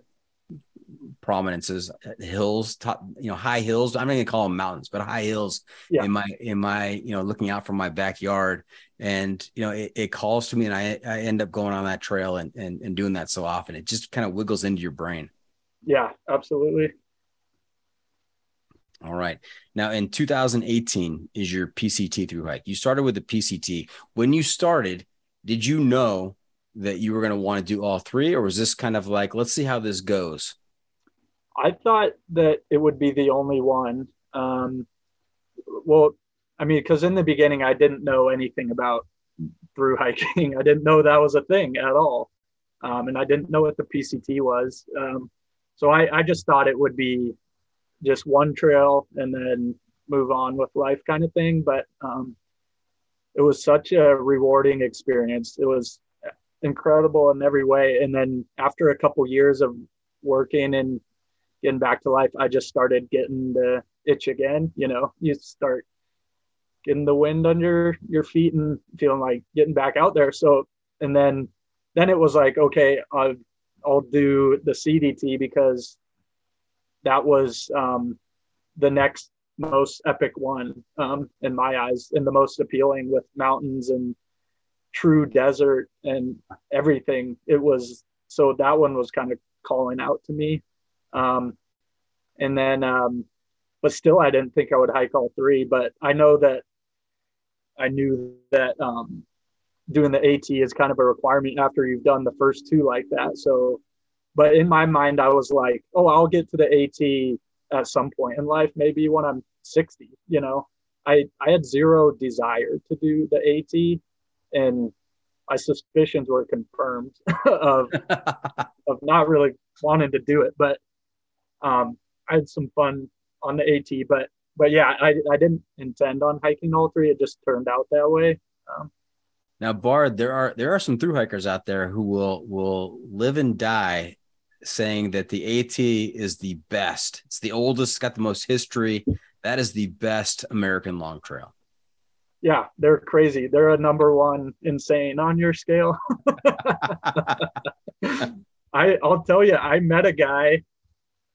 prominences, uh, hills, top, you know, high hills. I'm not gonna call them mountains, but high hills yeah. in my in my you know looking out from my backyard, and you know it, it, calls to me, and I I end up going on that trail and and, and doing that so often. It just kind of wiggles into your brain. Yeah, absolutely. All right. Now in 2018 is your PCT through hike. You started with the PCT. When you started, did you know that you were going to want to do all three, or was this kind of like, let's see how this goes? I thought that it would be the only one. Um, well, I mean, because in the beginning, I didn't know anything about through hiking. I didn't know that was a thing at all. Um, and I didn't know what the PCT was. Um, so I, I just thought it would be just one trail and then move on with life kind of thing. But um, it was such a rewarding experience. It was incredible in every way. And then after a couple years of working and getting back to life, I just started getting the itch again. You know, you start getting the wind under your feet and feeling like getting back out there. So, and then, then it was like, okay, I'll, I'll do the CDT because that was um, the next most epic one um, in my eyes and the most appealing with mountains and true desert and everything. It was so that one was kind of calling out to me. Um, and then, um, but still, I didn't think I would hike all three. But I know that I knew that um, doing the AT is kind of a requirement after you've done the first two like that. So, but in my mind, I was like, oh, I'll get to the AT at some point in life, maybe when I'm 60. You know, I I had zero desire to do the AT and my suspicions were confirmed of of not really wanting to do it. But um, I had some fun on the AT. But but yeah, I I didn't intend on hiking all three. It just turned out that way. Um, now, Bard, there are there are some through hikers out there who will will live and die saying that the AT is the best. It's the oldest, got the most history. That is the best American long trail yeah, they're crazy. They're a number one insane on your scale. I I'll tell you, I met a guy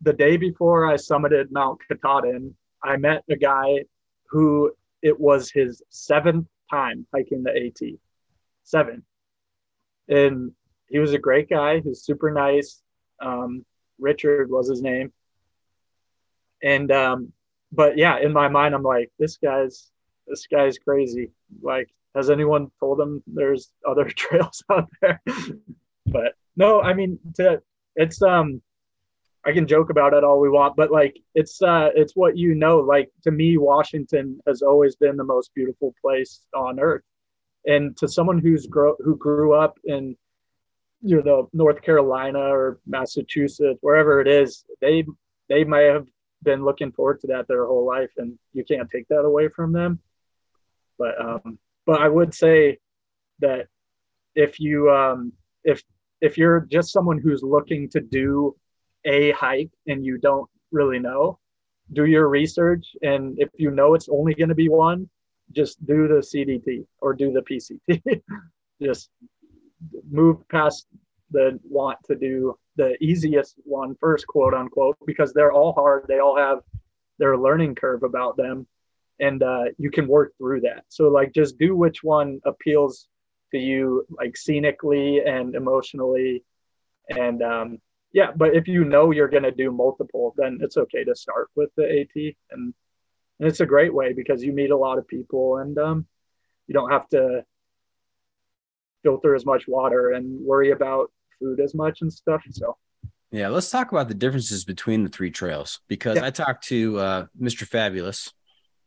the day before I summited Mount Katahdin. I met a guy who it was his seventh time hiking the AT. Seven. And he was a great guy. He was super nice. Um, Richard was his name. And um, but yeah, in my mind, I'm like, this guy's this guy's crazy. Like, has anyone told him there's other trails out there? but no, I mean, to, it's um, I can joke about it all we want, but like, it's uh, it's what you know. Like to me, Washington has always been the most beautiful place on earth, and to someone who's grow who grew up in you know North Carolina or Massachusetts, wherever it is, they they may have been looking forward to that their whole life, and you can't take that away from them. But um, but I would say that if you um, if if you're just someone who's looking to do a hike and you don't really know, do your research. And if you know it's only going to be one, just do the CDT or do the PCT. just move past the want to do the easiest one first, quote unquote, because they're all hard. They all have their learning curve about them and uh, you can work through that. So like just do which one appeals to you like scenically and emotionally and um, yeah but if you know you're going to do multiple then it's okay to start with the at and, and it's a great way because you meet a lot of people and um, you don't have to filter as much water and worry about food as much and stuff so Yeah, let's talk about the differences between the three trails because Yeah. I talked to uh, Mr. Fabulous,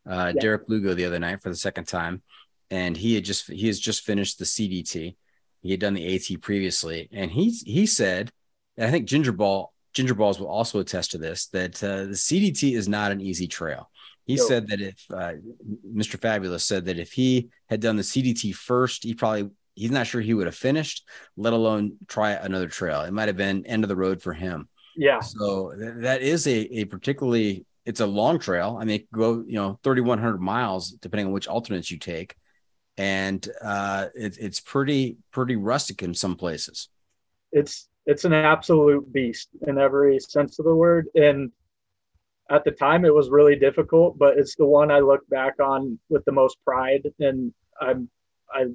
uh, Yeah. Derek Lugo, the other night for the second time, and he had just he has just finished the CDT. He had done the AT previously, and he he said, and I think Ginger Ball Ginger Balls will also attest to this that uh, the CDT is not an easy trail. He said that if uh, Mr. Fabulous said that if he had done the CDT first, he probably he's not sure he would have finished, let alone try another trail. It might have been end of the road for him. Yeah, So th- that is a, a particularly it's a long trail. I mean, it go you know 3,100 miles depending on which alternates you take, and uh, it, it's pretty pretty rustic in some places. it's it's an absolute beast in every sense of the word. And at the time, it was really difficult, but it's the one I look back on with the most pride. And I'm I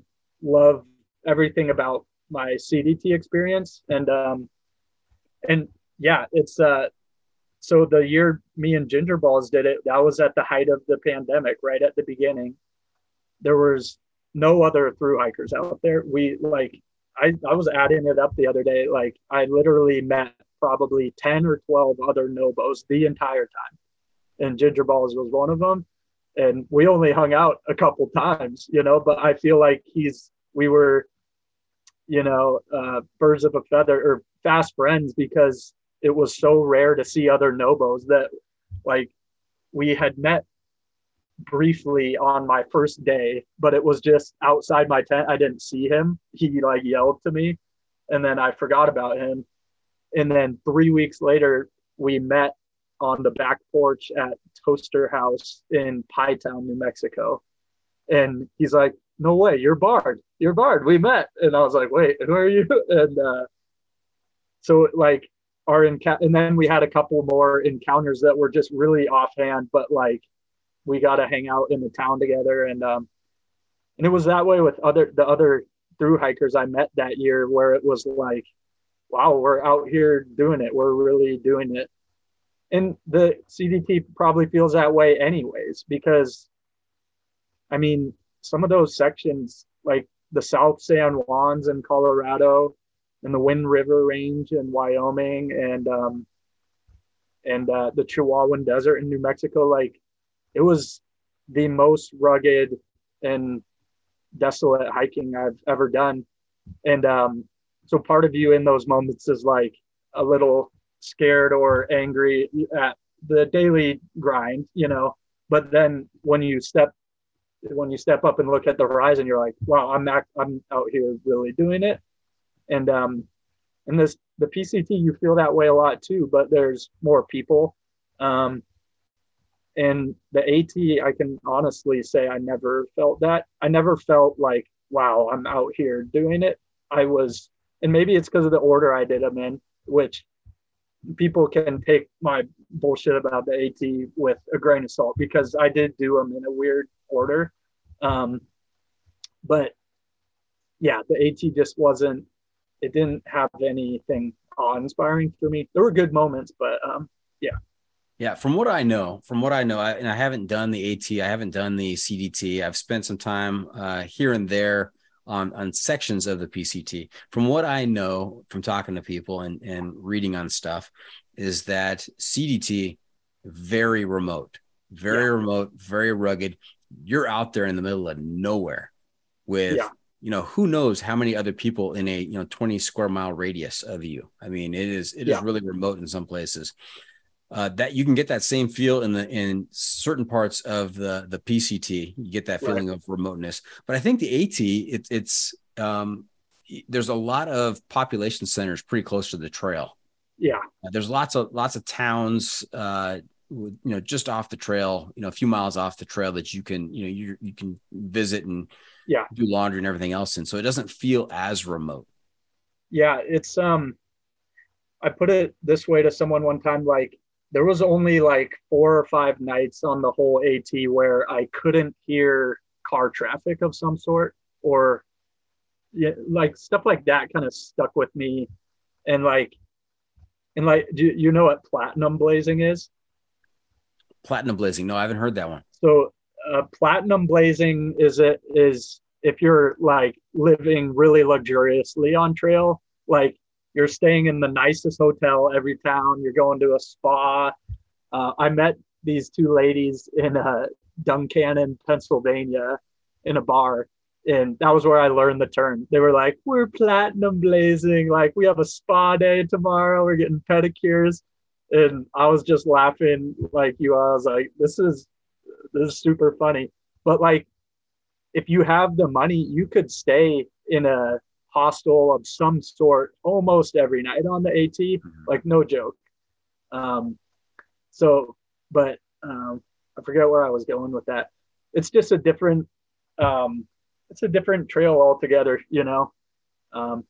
love everything about my CDT experience. And um, and yeah, it's uh, so the year me and Ginger Balls did it, that was at the height of the pandemic, right at the beginning. There was no other through hikers out there. We like I, I was adding it up the other day. Like I literally met probably 10 or 12 other Nobos the entire time. And Ginger Balls was one of them. And we only hung out a couple times, you know, but I feel like he's, we were, you know, uh, birds of a feather or fast friends because it was so rare to see other Nobos that like we had met briefly on my first day, but it was just outside my tent. I didn't see him. He like yelled to me and then I forgot about him. And then three weeks later, we met on the back porch at Toaster House in Pie Town, New Mexico. And he's like, No way, you're Bard. You're Bard. We met. And I was like, Wait, who are you? And uh, so, like, our encounter, and then we had a couple more encounters that were just really offhand, but like, we got to hang out in the town together. And um and it was that way with other the other through hikers I met that year where it was like wow we're out here doing it. We're really doing it. And the CDT probably feels that way anyways because I mean some of those sections like the South San Juans in Colorado and the Wind River Range in Wyoming and um and uh, the Chihuahuan Desert in New Mexico like it was the most rugged and desolate hiking I've ever done. And um, so part of you in those moments is like a little scared or angry at the daily grind, you know. But then when you step when you step up and look at the horizon, you're like, wow, I'm not, I'm out here really doing it. And um, and this the PCT you feel that way a lot too, but there's more people. Um, and the AT, I can honestly say I never felt that. I never felt like, wow, I'm out here doing it. I was, and maybe it's because of the order I did them in, which people can take my bullshit about the AT with a grain of salt because I did do them in a weird order. Um, but yeah, the AT just wasn't, it didn't have anything awe inspiring for me. There were good moments, but um, Yeah, from what I know, from what I know, I, and I haven't done the AT, I haven't done the CDT. I've spent some time uh, here and there on on sections of the PCT. From what I know, from talking to people and and reading on stuff, is that CDT very remote, very Yeah. remote, very rugged. You're out there in the middle of nowhere with. Yeah. You know who knows how many other people in a you know 20 square mile radius of you. I mean, it is it is Yeah. really remote in some places uh, that you can get that same feel in the in certain parts of the the PCT. You get that Right. feeling of remoteness, but I think the AT it, it's um, there's a lot of population centers pretty close to the trail. yeah, Uh, There's lots of lots of towns, uh, you know, just off the trail, you know, a few miles off the trail that you can you know you you can visit and Yeah. do laundry and everything else, and so it doesn't feel as remote. yeah it's um i put it this way to someone one time like there was only like four or five nights on the whole at where i couldn't hear car traffic of some sort or yeah, like stuff like that kind of stuck with me and like and like do you- know what platinum blazing is Platinum blazing. No, I haven't heard that one. so uh, platinum blazing is it is if you're like living really luxuriously on trail like you're staying in the nicest hotel every town. You're going to a spa. Uh, I met these two ladies in uh, Duncannon, Pennsylvania, in a bar, and that was where I learned the term. They were like, "We're platinum blazing. Like we have a spa day tomorrow. We're getting pedicures." And I was just laughing like you. I was like, "This is this is super funny." But like, if you have the money, you could stay in a hostel of some sort almost every night on the AT. Mm-hmm. Like no joke. Um, so, but um, I forget where I was going with that. It's just a different, um, it's a different trail altogether, you know. Um,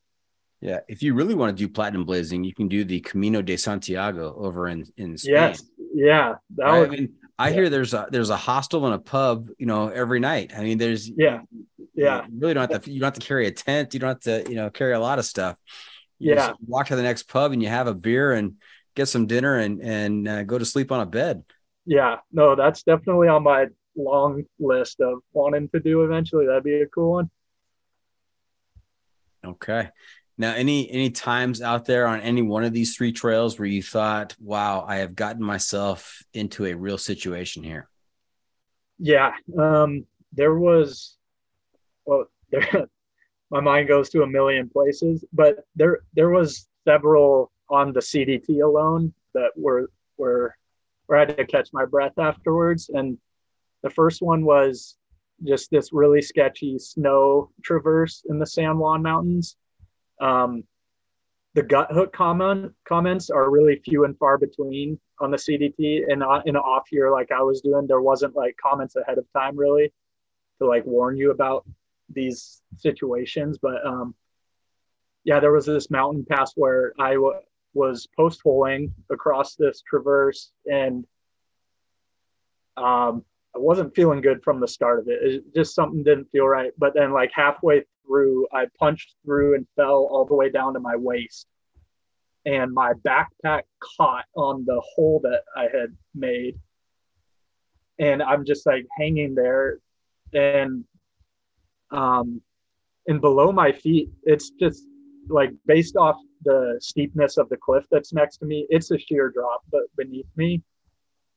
Yeah, if you really want to do platinum blazing, you can do the Camino de Santiago over in in Spain. yes, yeah, that Right? was, I mean, I yeah. hear there's a there's a hostel and a pub, you know, every night. I mean, there's yeah, yeah, You really don't have to. You don't have to carry a tent. You don't have to. You know, carry a lot of stuff. You Yeah. just walk to the next pub and you have a beer and get some dinner and and uh, go to sleep on a bed. yeah. No, that's definitely on my long list of wanting to do eventually. That'd be a cool one. Okay. Now, any any times out there on any one of these three trails where you thought, "Wow, I have gotten myself into a real situation here." Yeah, um, there was, well, there, my mind goes to a million places, but there there was several on the CDT alone that were were where I had to catch my breath afterwards. And the first one was just this really sketchy snow traverse in the San Juan Mountains. Um, the Guthook comment comments are really few and far between on the CDT. And uh, in an off year like I was doing, there wasn't like comments ahead of time really to like warn you about these situations. But um, yeah, there was this mountain pass where I w- was post holing across this traverse and um, I wasn't feeling good from the start of it. it. Just something didn't feel right. But then, like halfway through, I punched through and fell all the way down to my waist, and my backpack caught on the hole that I had made, and I'm just like hanging there, and um, and below my feet, it's just like based off the steepness of the cliff that's next to me, it's a sheer drop, but beneath me.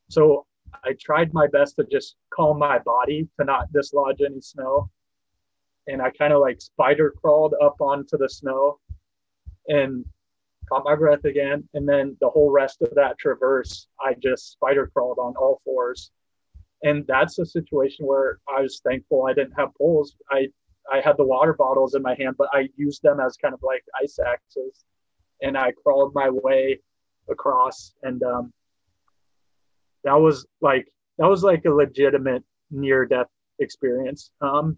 So I tried my best to just calm my body to not dislodge any snow. And I kind of like spider crawled up onto the snow and caught my breath again. And then the whole rest of that traverse, I just spider crawled on all fours. And that's a situation where I was thankful I didn't have poles. I I had the water bottles in my hand, but I used them as kind of like ice axes. And I crawled my way across and um, that was like that was like a legitimate near death experience. Um,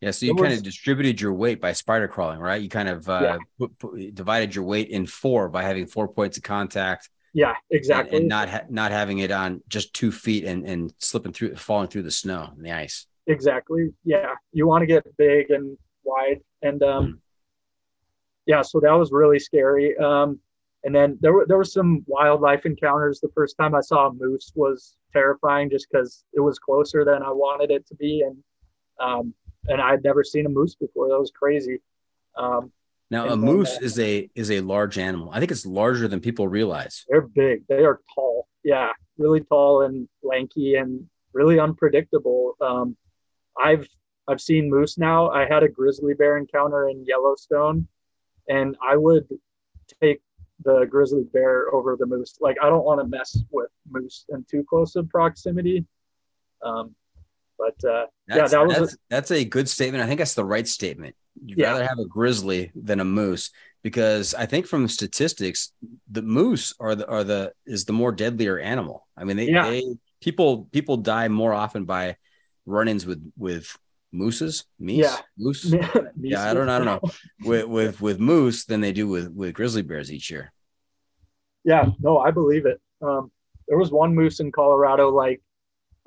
Yeah, so you It kind was- of distributed your weight by spider crawling, right? You kind of uh, Yeah. put, put, divided your weight in four by having four points of contact, yeah, exactly. and, not ha- not having it on just two feet and and slipping through, falling through the snow and the ice. exactly. Yeah, you want to get big and wide, and um, yeah, so that was really scary. Um, and then there were there were some wildlife encounters. The first time I saw a moose was terrifying, just because it was closer than I wanted it to be, and um, and I'd never seen a moose before. That was crazy. Um, Now, a moose uh, is a is a large animal. I think it's larger than people realize. They're big. They are tall. Yeah, really tall and lanky and really unpredictable. Um, I've I've seen moose now. I had a grizzly bear encounter in Yellowstone, and I would take the grizzly bear over the moose. Like I don't want to mess with moose in too close of proximity. Um, but uh, yeah, That's, that was a- that's, that's a good statement. I think that's the right statement. You'd Yeah. rather have a grizzly than a moose because I think from statistics, the moose are the are the is the more deadlier animal. I mean, they, Yeah. they people people die more often by run-ins with with mooses, meese, Yeah. moose. yeah, Yeah, I don't I don't know with with with moose than they do with with grizzly bears each year. Yeah, no, I believe it. Um, there was one moose in Colorado, like,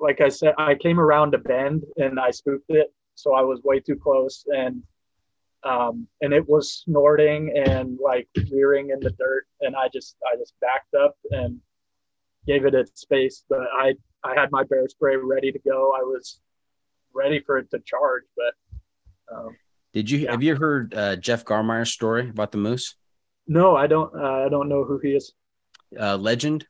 like I said, I came around a bend and I spooked it, so I was way too close, and um, and it was snorting and like rearing in the dirt, and I just I just backed up and gave it its space, but I I had my bear spray ready to go. I was ready for it to charge, but um, Did you Yeah. have you heard uh, Jeff Garmire's story about the moose? No, I don't. Uh, I don't know who he is. Uh, legend,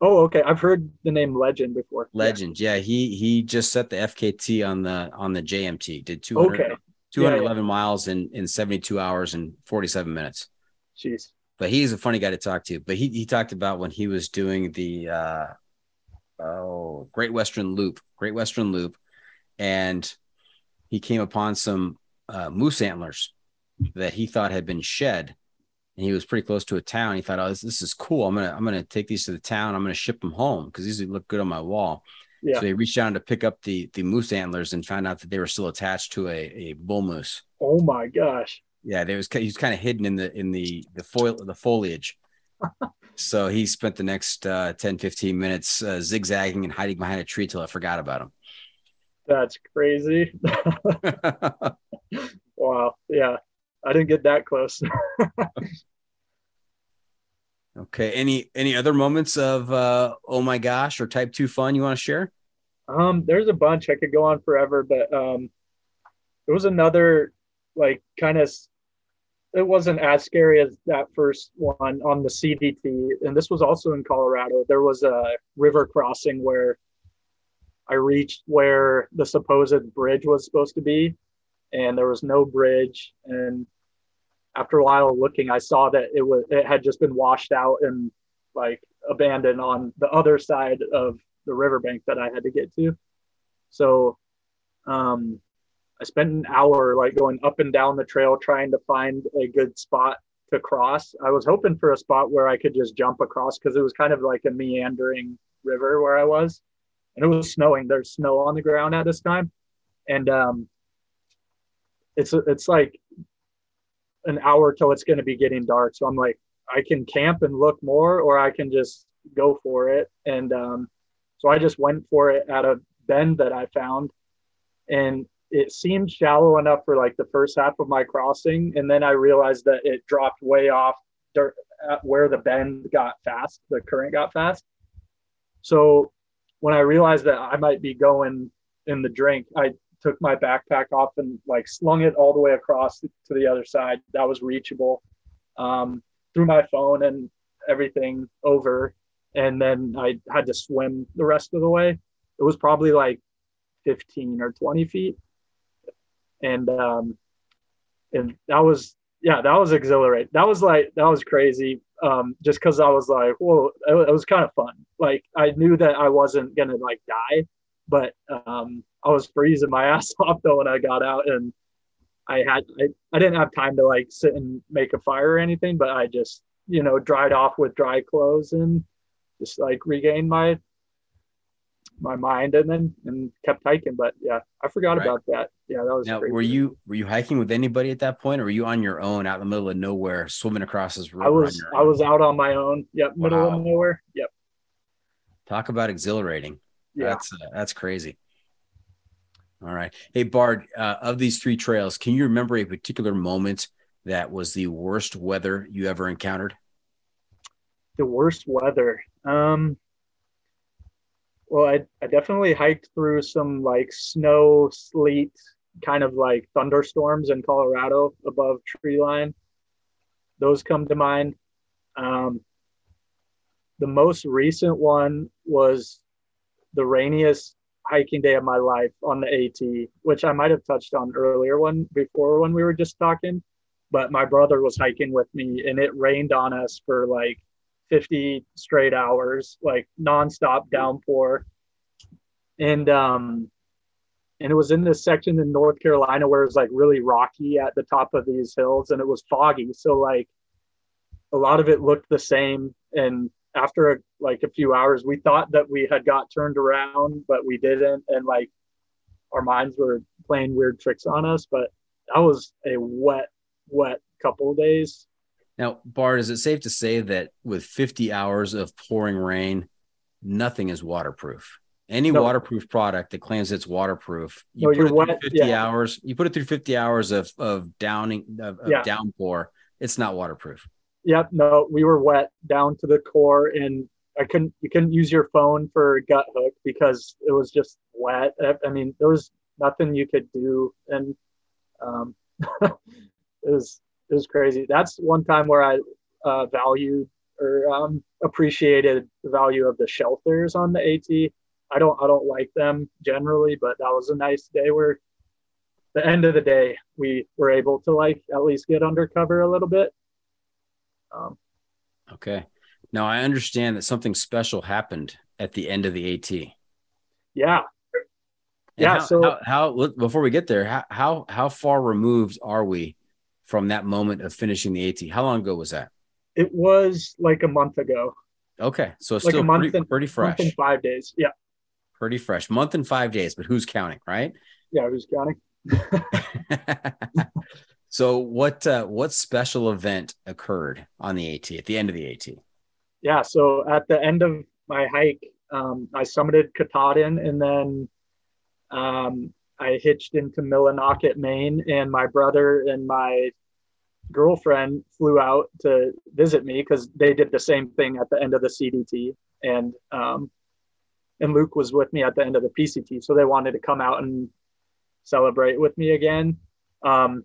Oh, okay. I've heard the name Legend before. Legend. Yeah, he he just set the FKT on the on the JMT. Did 200, Okay. 211 miles in in 72 hours and 47 minutes. Jeez. But he's a funny guy to talk to. But he he talked about when he was doing the uh oh Great Western Loop, Great Western Loop, and he came upon some uh, moose antlers that he thought had been shed. And he was pretty close to a town. He thought, "Oh, this, this is cool. I'm gonna I'm gonna take these to the town. I'm gonna ship them home because these would look good on my wall." Yeah. So he reached down to pick up the the moose antlers and found out that they were still attached to a, a bull moose. Oh my gosh. Yeah, there was he was kind of hidden in the in the the foil the foliage. so he spent the next uh, 10, 15 minutes uh, zigzagging and hiding behind a tree till I forgot about him. That's crazy. wow. Yeah. I didn't get that close. okay. Any any other moments of uh oh my gosh or type two fun you want to share? Um, there's a bunch I could go on forever, but um, it was another like kind of. It wasn't as scary as that first one on the CDT, and this was also in Colorado. There was a river crossing where I reached where the supposed bridge was supposed to be, and there was no bridge. And after a while looking, I saw that it was it had just been washed out and like abandoned on the other side of the riverbank that I had to get to. So um, I spent an hour like going up and down the trail trying to find a good spot to cross. I was hoping for a spot where I could just jump across because it was kind of like a meandering river where I was. And it was snowing. There's snow on the ground at this time. And um, it's it's like an hour till it's going to be getting dark. So I'm like, I can camp and look more, or I can just go for it. And um, so I just went for it at a bend that I found, and it seemed shallow enough for like the first half of my crossing, and then I realized that it dropped way off dirt where the bend got fast, the current got fast. So when I realized that I might be going in the drink, I took my backpack off and like slung it all the way across to the other side. That was reachable. Um, threw my phone and everything over, and then I had to swim the rest of the way. It was probably like 15 or 20 feet, and um, and that was yeah, that was exhilarating. That was like that was crazy. Um, just because I was like, whoa, it, it was kind of fun. Like I knew that I wasn't gonna like die, but um, I was freezing my ass off though when I got out, and I had I, I didn't have time to like sit and make a fire or anything, but I just you know dried off with dry clothes and just like regained my my mind and then and kept hiking. But yeah, I forgot Right. about that. Yeah, that was Now, crazy. were you were you hiking with anybody at that point, or were you on your own out in the middle of nowhere, swimming across this river? I was I was out on my own. Yep, middle Wow. of nowhere. Yep. Talk about exhilarating. Yeah. That's uh, that's crazy. All right. Hey Bard, uh, of these three trails, can you remember a particular moment that was the worst weather you ever encountered? the worst weather. Um, well, I, I definitely hiked through some like snow, sleet, kind of like thunderstorms in Colorado above tree line. Those come to mind. Um, the most recent one was the rainiest hiking day of my life on the AT, which I might have touched on earlier one before when we were just talking. But my brother was hiking with me and it rained on us for like 50 straight hours, like nonstop downpour. And um and it was in this section in North Carolina where it was like really rocky at the top of these hills and it was foggy. So like a lot of it looked the same. And after like a few hours, we thought that we had got turned around, but we didn't. And like our minds were playing weird tricks on us. But that was a wet, wet couple of days. Now, Bard, is it safe to say that with 50 hours of pouring rain, nothing is waterproof? Any No. waterproof product that claims it's waterproof, you No, put it through wet, 50 yeah. hours, you put it through 50 hours of, of downing of, of Yeah. downpour, it's not waterproof. Yep, no, we were wet down to the core, and I couldn't. You couldn't use your phone for Guthook because it was just wet. I- I mean, there was nothing you could do, and um, it was it was crazy. That's one time where I uh, valued or um, appreciated the value of the shelters on the AT. I don't I don't like them generally, but that was a nice day where the end of the day we were able to like at least get undercover a little bit. Um, okay. Now I understand that something special happened at the end of the AT. Yeah. And yeah. How, so how, how before we get there, how, how how far removed are we from that moment of finishing the AT? How long ago was that? it was like a month ago, Okay, so it's like still a month pretty, and pretty month fresh, and five days. Yeah. pretty fresh. Month and five days, but who's counting, right? Yeah. Who's counting? so what uh, what special event occurred on the AT at the end of the AT? yeah so at the end of my hike um, i summited katahdin and then um, i hitched into millinocket maine and my brother and my girlfriend flew out to visit me because they did the same thing at the end of the cdt and um, and luke was with me at the end of the pct so they wanted to come out and celebrate with me again um,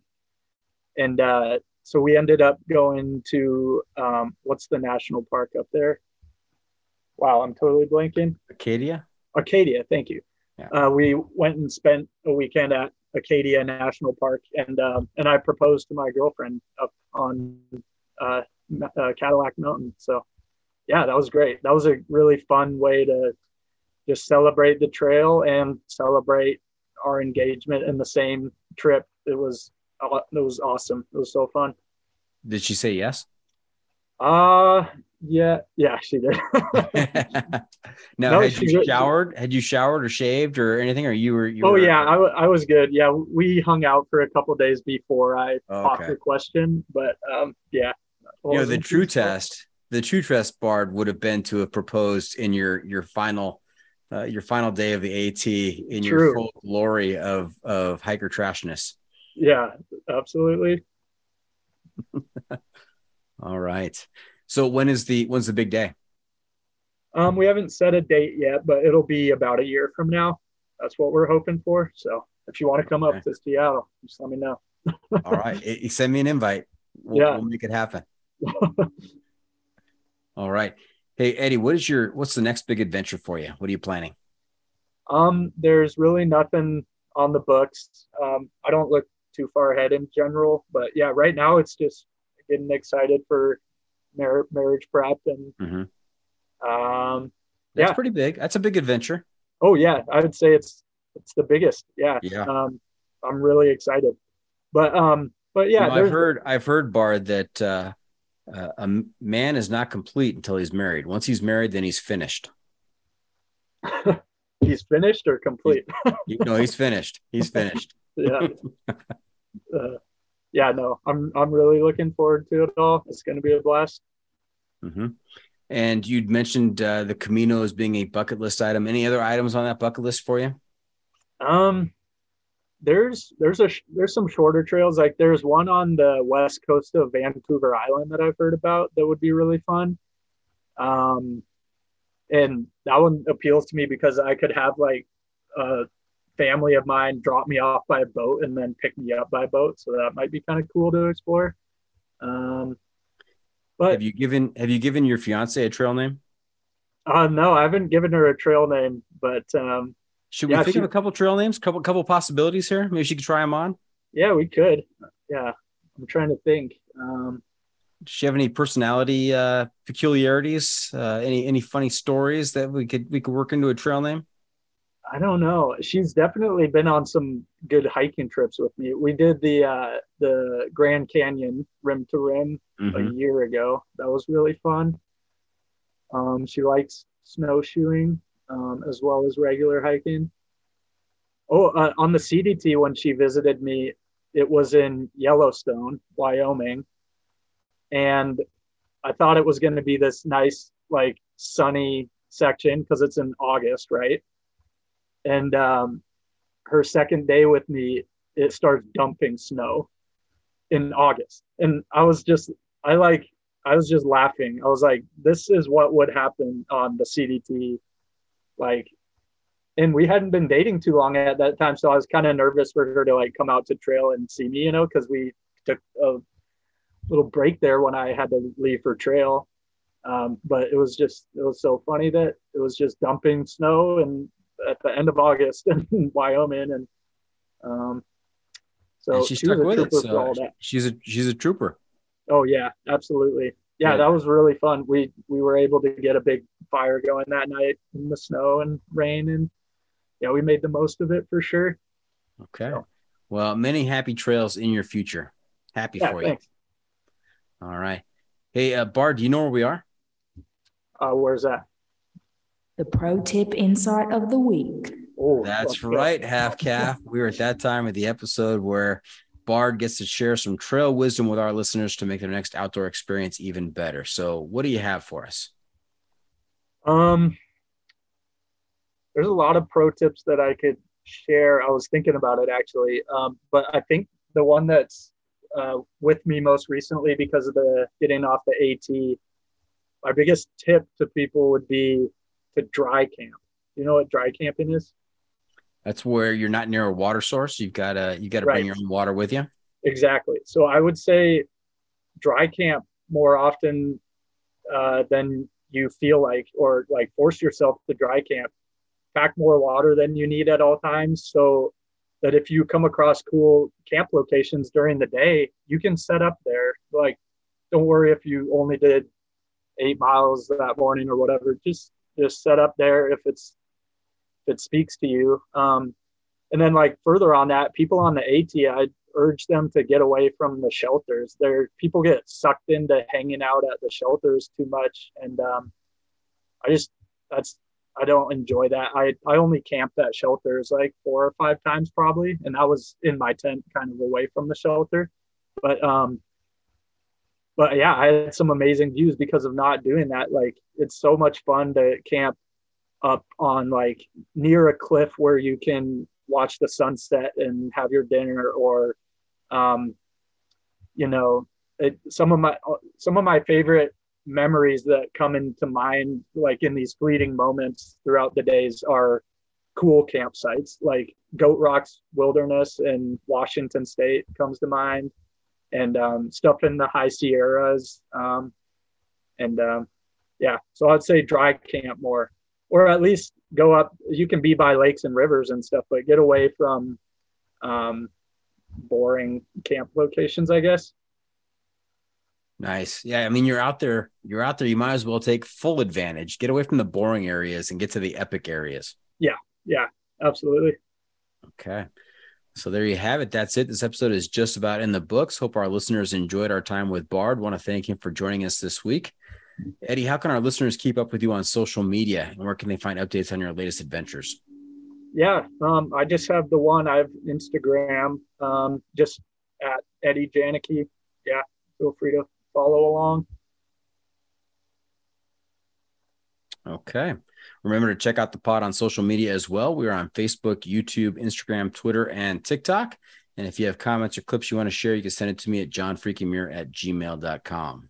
and uh, so we ended up going to um, what's the national park up there? Wow, I'm totally blanking. Acadia. Arcadia, thank you. Yeah. Uh, we went and spent a weekend at Acadia National Park, and um, and I proposed to my girlfriend up on uh, uh, Cadillac Mountain. So, yeah, that was great. That was a really fun way to just celebrate the trail and celebrate our engagement in the same trip. It was it was awesome. It was so fun. Did she say yes? Uh yeah, yeah, she did. now, No, had she you re- showered? Had you showered or shaved or anything? Or you were? You oh were, yeah, I, wa- was good. Yeah, we hung out for a couple days before I Oh, popped okay. the question, but um, yeah. You know, the true test. The true test, Bard, would have been to have proposed in your your final. Uh, your final day of the AT in your full glory of of hiker trashness. Yeah, absolutely. All right. So when is the when's the big day? Um, we haven't set a date yet, but it'll be about a year from now. That's what we're hoping for. So if you want to come Okay. up to Seattle, just let me know. All right. Eh, send me an invite. We'll, Yeah. we'll make it happen. All right. Hey Eddie, what is your what's the next big adventure for you? What are you planning? Um, there's really nothing on the books. Um, I don't look too far ahead in general, but yeah, right now it's just getting excited for mar- marriage prep and Mhm. um, That's Yeah. pretty big. That's a big adventure. oh yeah, I would say it's it's the biggest. Yeah, Yeah. um, I'm really excited. But um, but yeah, You know, I've heard I've heard Bard that uh, uh, a m- man is not complete until he's married. Once he's married, then he's finished. he's finished or complete. You know, he's finished. He's finished. yeah. Uh, yeah, no, I'm I'm really looking forward to it all. It's going to be a blast. hmm And you'd mentioned uh, the Camino as being a bucket list item. Any other items on that bucket list for you? Um, there's there's a there's some shorter trails. Like there's one on the west coast of Vancouver Island that I've heard about that would be really fun. Um, and that one appeals to me because I could have like a family of mine drop me off by a boat and then pick me up by boat. So that might be kind of cool to explore. Um, but Have you given Have you given your fiance a trail name? uh, no, I haven't given her a trail name, but um, Should we Yeah, think she- of a couple trail names? Couple couple possibilities here. Maybe she could try them on. yeah, we could. Yeah, I'm trying to think. Um, Does she have any personality uh, peculiarities? Uh, any any funny stories that we could we could work into a trail name? I don't know. She's definitely been on some good hiking trips with me. We did the uh, the Grand Canyon rim to rim Mhm. a year ago. That was really fun. Um, she likes snowshoeing um, as well as regular hiking. Oh, uh, on the CDT when she visited me, it was in Yellowstone, Wyoming, and I thought it was going to be this nice, like sunny section because it's in August, right? And um, her second day with me, it starts dumping snow in August, and I was just, I like, I was just laughing. I was like, this is what would happen on the CDT, like. And we hadn't been dating too long at that time, so I was kind of nervous for her to like come out to trail and see me, you know, because we took a little break there when I had to leave for trail. Um, but it was just it was so funny that it was just dumping snow and at the end of August in Wyoming and um, so and she stuck with it. So she's a she's a trooper. Oh yeah, absolutely. Yeah, Yeah. that was really fun. We we were able to get a big fire going that night in the snow and rain, and yeah, we made the most of it for sure. Okay. So- Well, many happy trails in your future. Happy Yeah, for you. All right. Hey, uh, Bard, do you know where we are? Uh, where's that? The pro tip insight of the week. Oh, That's let's right, half calf. We were at that time of the episode where Bard gets to share some trail wisdom with our listeners to make their next outdoor experience even better. So, what do you have for us? Um, there's a lot of pro tips that I could share. I was thinking about it actually, um, but I think the one that's uh, with me most recently because of the getting off the AT, my biggest tip to people would be to dry camp. You know what dry camping is? That's where you're not near a water source. You've got to you got to bring your own water with you. Exactly. So I would say dry camp more often uh, than you feel like, or like force yourself to dry camp. Pack more water than you need at all times, so that if you come across cool camp locations during the day, you can set up there. Like, don't worry if you only did eight miles that morning or whatever. Just just set up there if it's if it speaks to you. Um, and then like further on that, people on the AT, I urge them to get away from the shelters. There, people get sucked into hanging out at the shelters too much, and um, I just that's I don't enjoy that. I I only camped at shelters like four or five times probably, and I was in my tent, kind of away from the shelter. But um, but yeah, I had some amazing views because of not doing that. Like it's so much fun to camp up on like near a cliff where you can watch the sunset and have your dinner or um you know it, some of my some of my favorite memories that come into mind like in these fleeting moments throughout the days are cool campsites like goat rocks wilderness in washington state comes to mind and um, stuff in the high sierras um, and um, yeah so i'd say dry camp more or at least go up you can be by lakes and rivers and stuff but get away from um, boring camp locations i guess Nice. Yeah, I mean you're out there, you're out there, you might as well take full advantage. Get away from the boring areas and get to the epic areas. Yeah. Yeah absolutely Okay. So there you have it. That's it. This episode is just about in the books. Hope our listeners enjoyed our time with Bard. Want to thank him for joining us this week. Eddie, how can our listeners keep up with you on social media and where can they find updates on your latest adventures? yeah um, i just have the one i have instagram um, just at eddie janicki yeah feel free to follow along Okay. Remember to check out the pod on social media as well. We are on Facebook, YouTube, Instagram, Twitter, and TikTok. And if you have comments or clips you want to share, you can send it to me at johnfreakingmuir at gmail.com.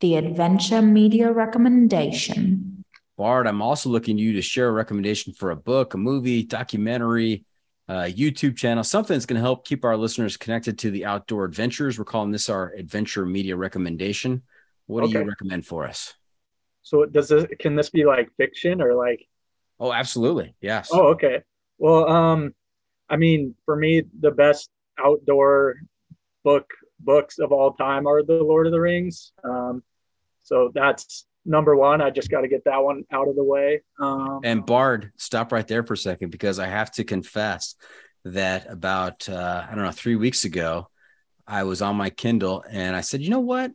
The Adventure Media Recommendation. Bard, I'm also looking to you to share a recommendation for a book, a movie, documentary, uh, YouTube channel, something that's going to help keep our listeners connected to the outdoor adventures. We're calling this our adventure media recommendation. What do you recommend for us? So does this can this be like fiction or like Oh, absolutely. Yes. Oh, okay. Well, um, I mean, for me, the best outdoor book books of all time are the Lord of the Rings. Um, so that's number one. I just got to get that one out of the way. Um, And Bard, stop right there for a second because I have to confess that about uh, I don't know three weeks ago, I was on my Kindle and I said, you know what?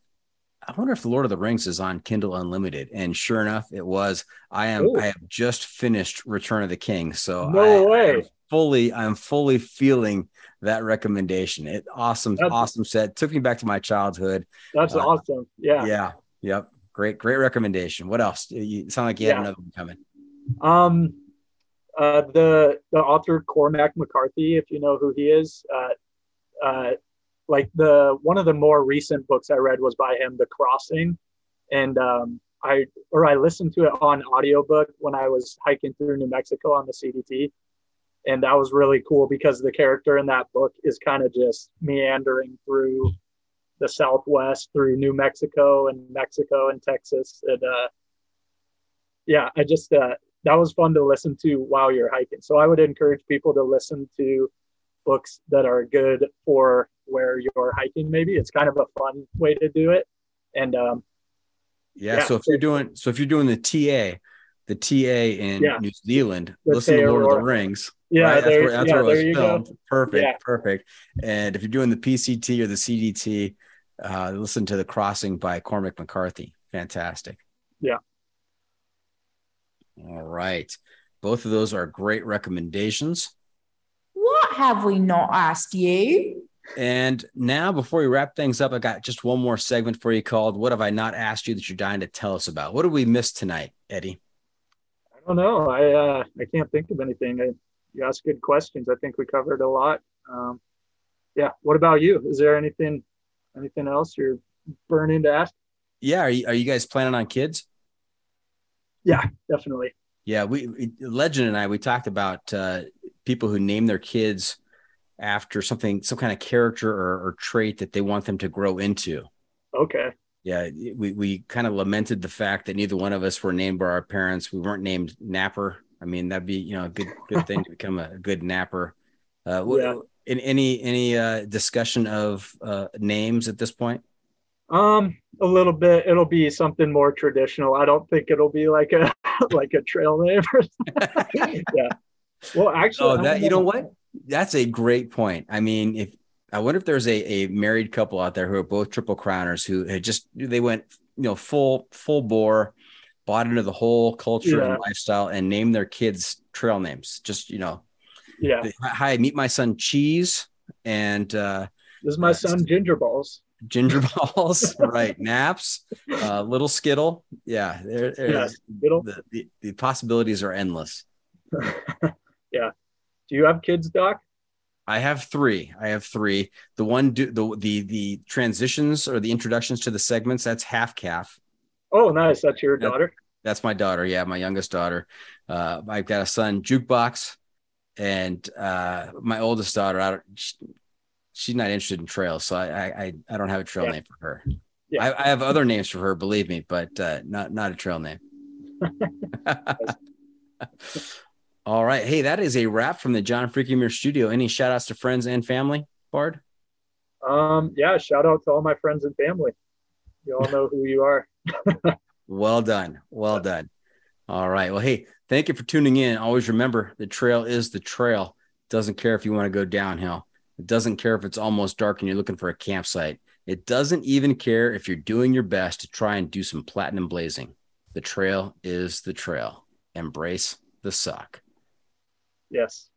I wonder if the Lord of the Rings is on Kindle Unlimited. And sure enough, it was. I am. Ooh. I have just finished Return of the King, so No I, way. I'm fully. I'm fully feeling that recommendation. It awesome, That's- awesome set. Took me back to my childhood. that's uh, awesome. Yeah. Yeah. Yep. Great. Great recommendation. What else? You sound like you had another one coming. Um, uh, the the author Cormac McCarthy, if you know who he is, uh, uh, like the one of the more recent books I read was by him, The Crossing, and um, I or I listened to it on audiobook when I was hiking through New Mexico on the CDT, and that was really cool because the character in that book is kind of just meandering through the Southwest through New Mexico and Mexico and Texas. And uh, yeah, I just uh, that was fun to listen to while you're hiking. So I would encourage people to listen to books that are good for where you're hiking. Maybe it's kind of a fun way to do it. And um, yeah, yeah, so if you're doing so if you're doing the TA, the TA in yeah. New Zealand, the listen to Lord of the Rings. Yeah, right? that's where, that's yeah, where it was filmed. Go. Perfect, perfect. And if you're doing the PCT or the CDT, uh, listen to the Crossing by Cormac McCarthy. Fantastic. Yeah. All right. Both of those are great recommendations. What have we not asked you? And now, before we wrap things up, I got just one more segment for you called What Have I Not Asked You That You're Dying to Tell Us About? What did we miss tonight, Eddie? I don't know. I uh, I can't think of anything. I, you asked good questions. I think we covered a lot. Um, yeah. What about you? Is there anything anything else you're burning to ask? Yeah. Are you, are you guys planning on kids? Yeah, definitely. Yeah, we Legend and I we talked about uh, people who name their kids after something, some kind of character or, or trait that they want them to grow into. Okay. Yeah, we we kind of lamented the fact that neither one of us were named by our parents. We weren't named Napper. I mean, that'd be you know a good good thing to become a good napper. Uh, yeah. In any any uh, discussion of uh, names at this point? Um, a little bit. It'll be something more traditional. I don't think it'll be like a like a trail name. or something. yeah. Well, actually, oh, that you know what? That's a great point. I mean, if I wonder if there's a, a married couple out there who are both triple crowners who had just they went you know full full bore, bought into the whole culture yeah. and lifestyle, and named their kids trail names. Just you know, yeah. Hi, meet my son Cheese, and uh, this is my son Ginger Balls. Ginger balls, right? Naps, uh, little Skittle. Yeah, there, yeah, the, the, the possibilities are endless. yeah. Do you have kids, Doc? I have three. I have three. The one do the the the transitions or the introductions to the segments. That's half calf. Oh, nice. That's your daughter. That, that's my daughter. Yeah, my youngest daughter. Uh, I've got a son, jukebox, and uh, my oldest daughter. I she's not interested in trails, so I I I don't have a trail yeah. name for her. Yeah. I, I, have other names for her, believe me, but uh, not not a trail name. All right. Hey, that is a wrap from the John Freaking Muir studio. Any shout outs to friends and family, Bard? Um, yeah, shout out to all my friends and family. You all know who you are. well done. Well done. All right. Well, hey, thank you for tuning in. Always remember the trail is the trail. Doesn't care if you want to go downhill. It doesn't care if it's almost dark and you're looking for a campsite. It doesn't even care if you're doing your best to try and do some platinum blazing. The trail is the trail. Embrace the suck. Yes.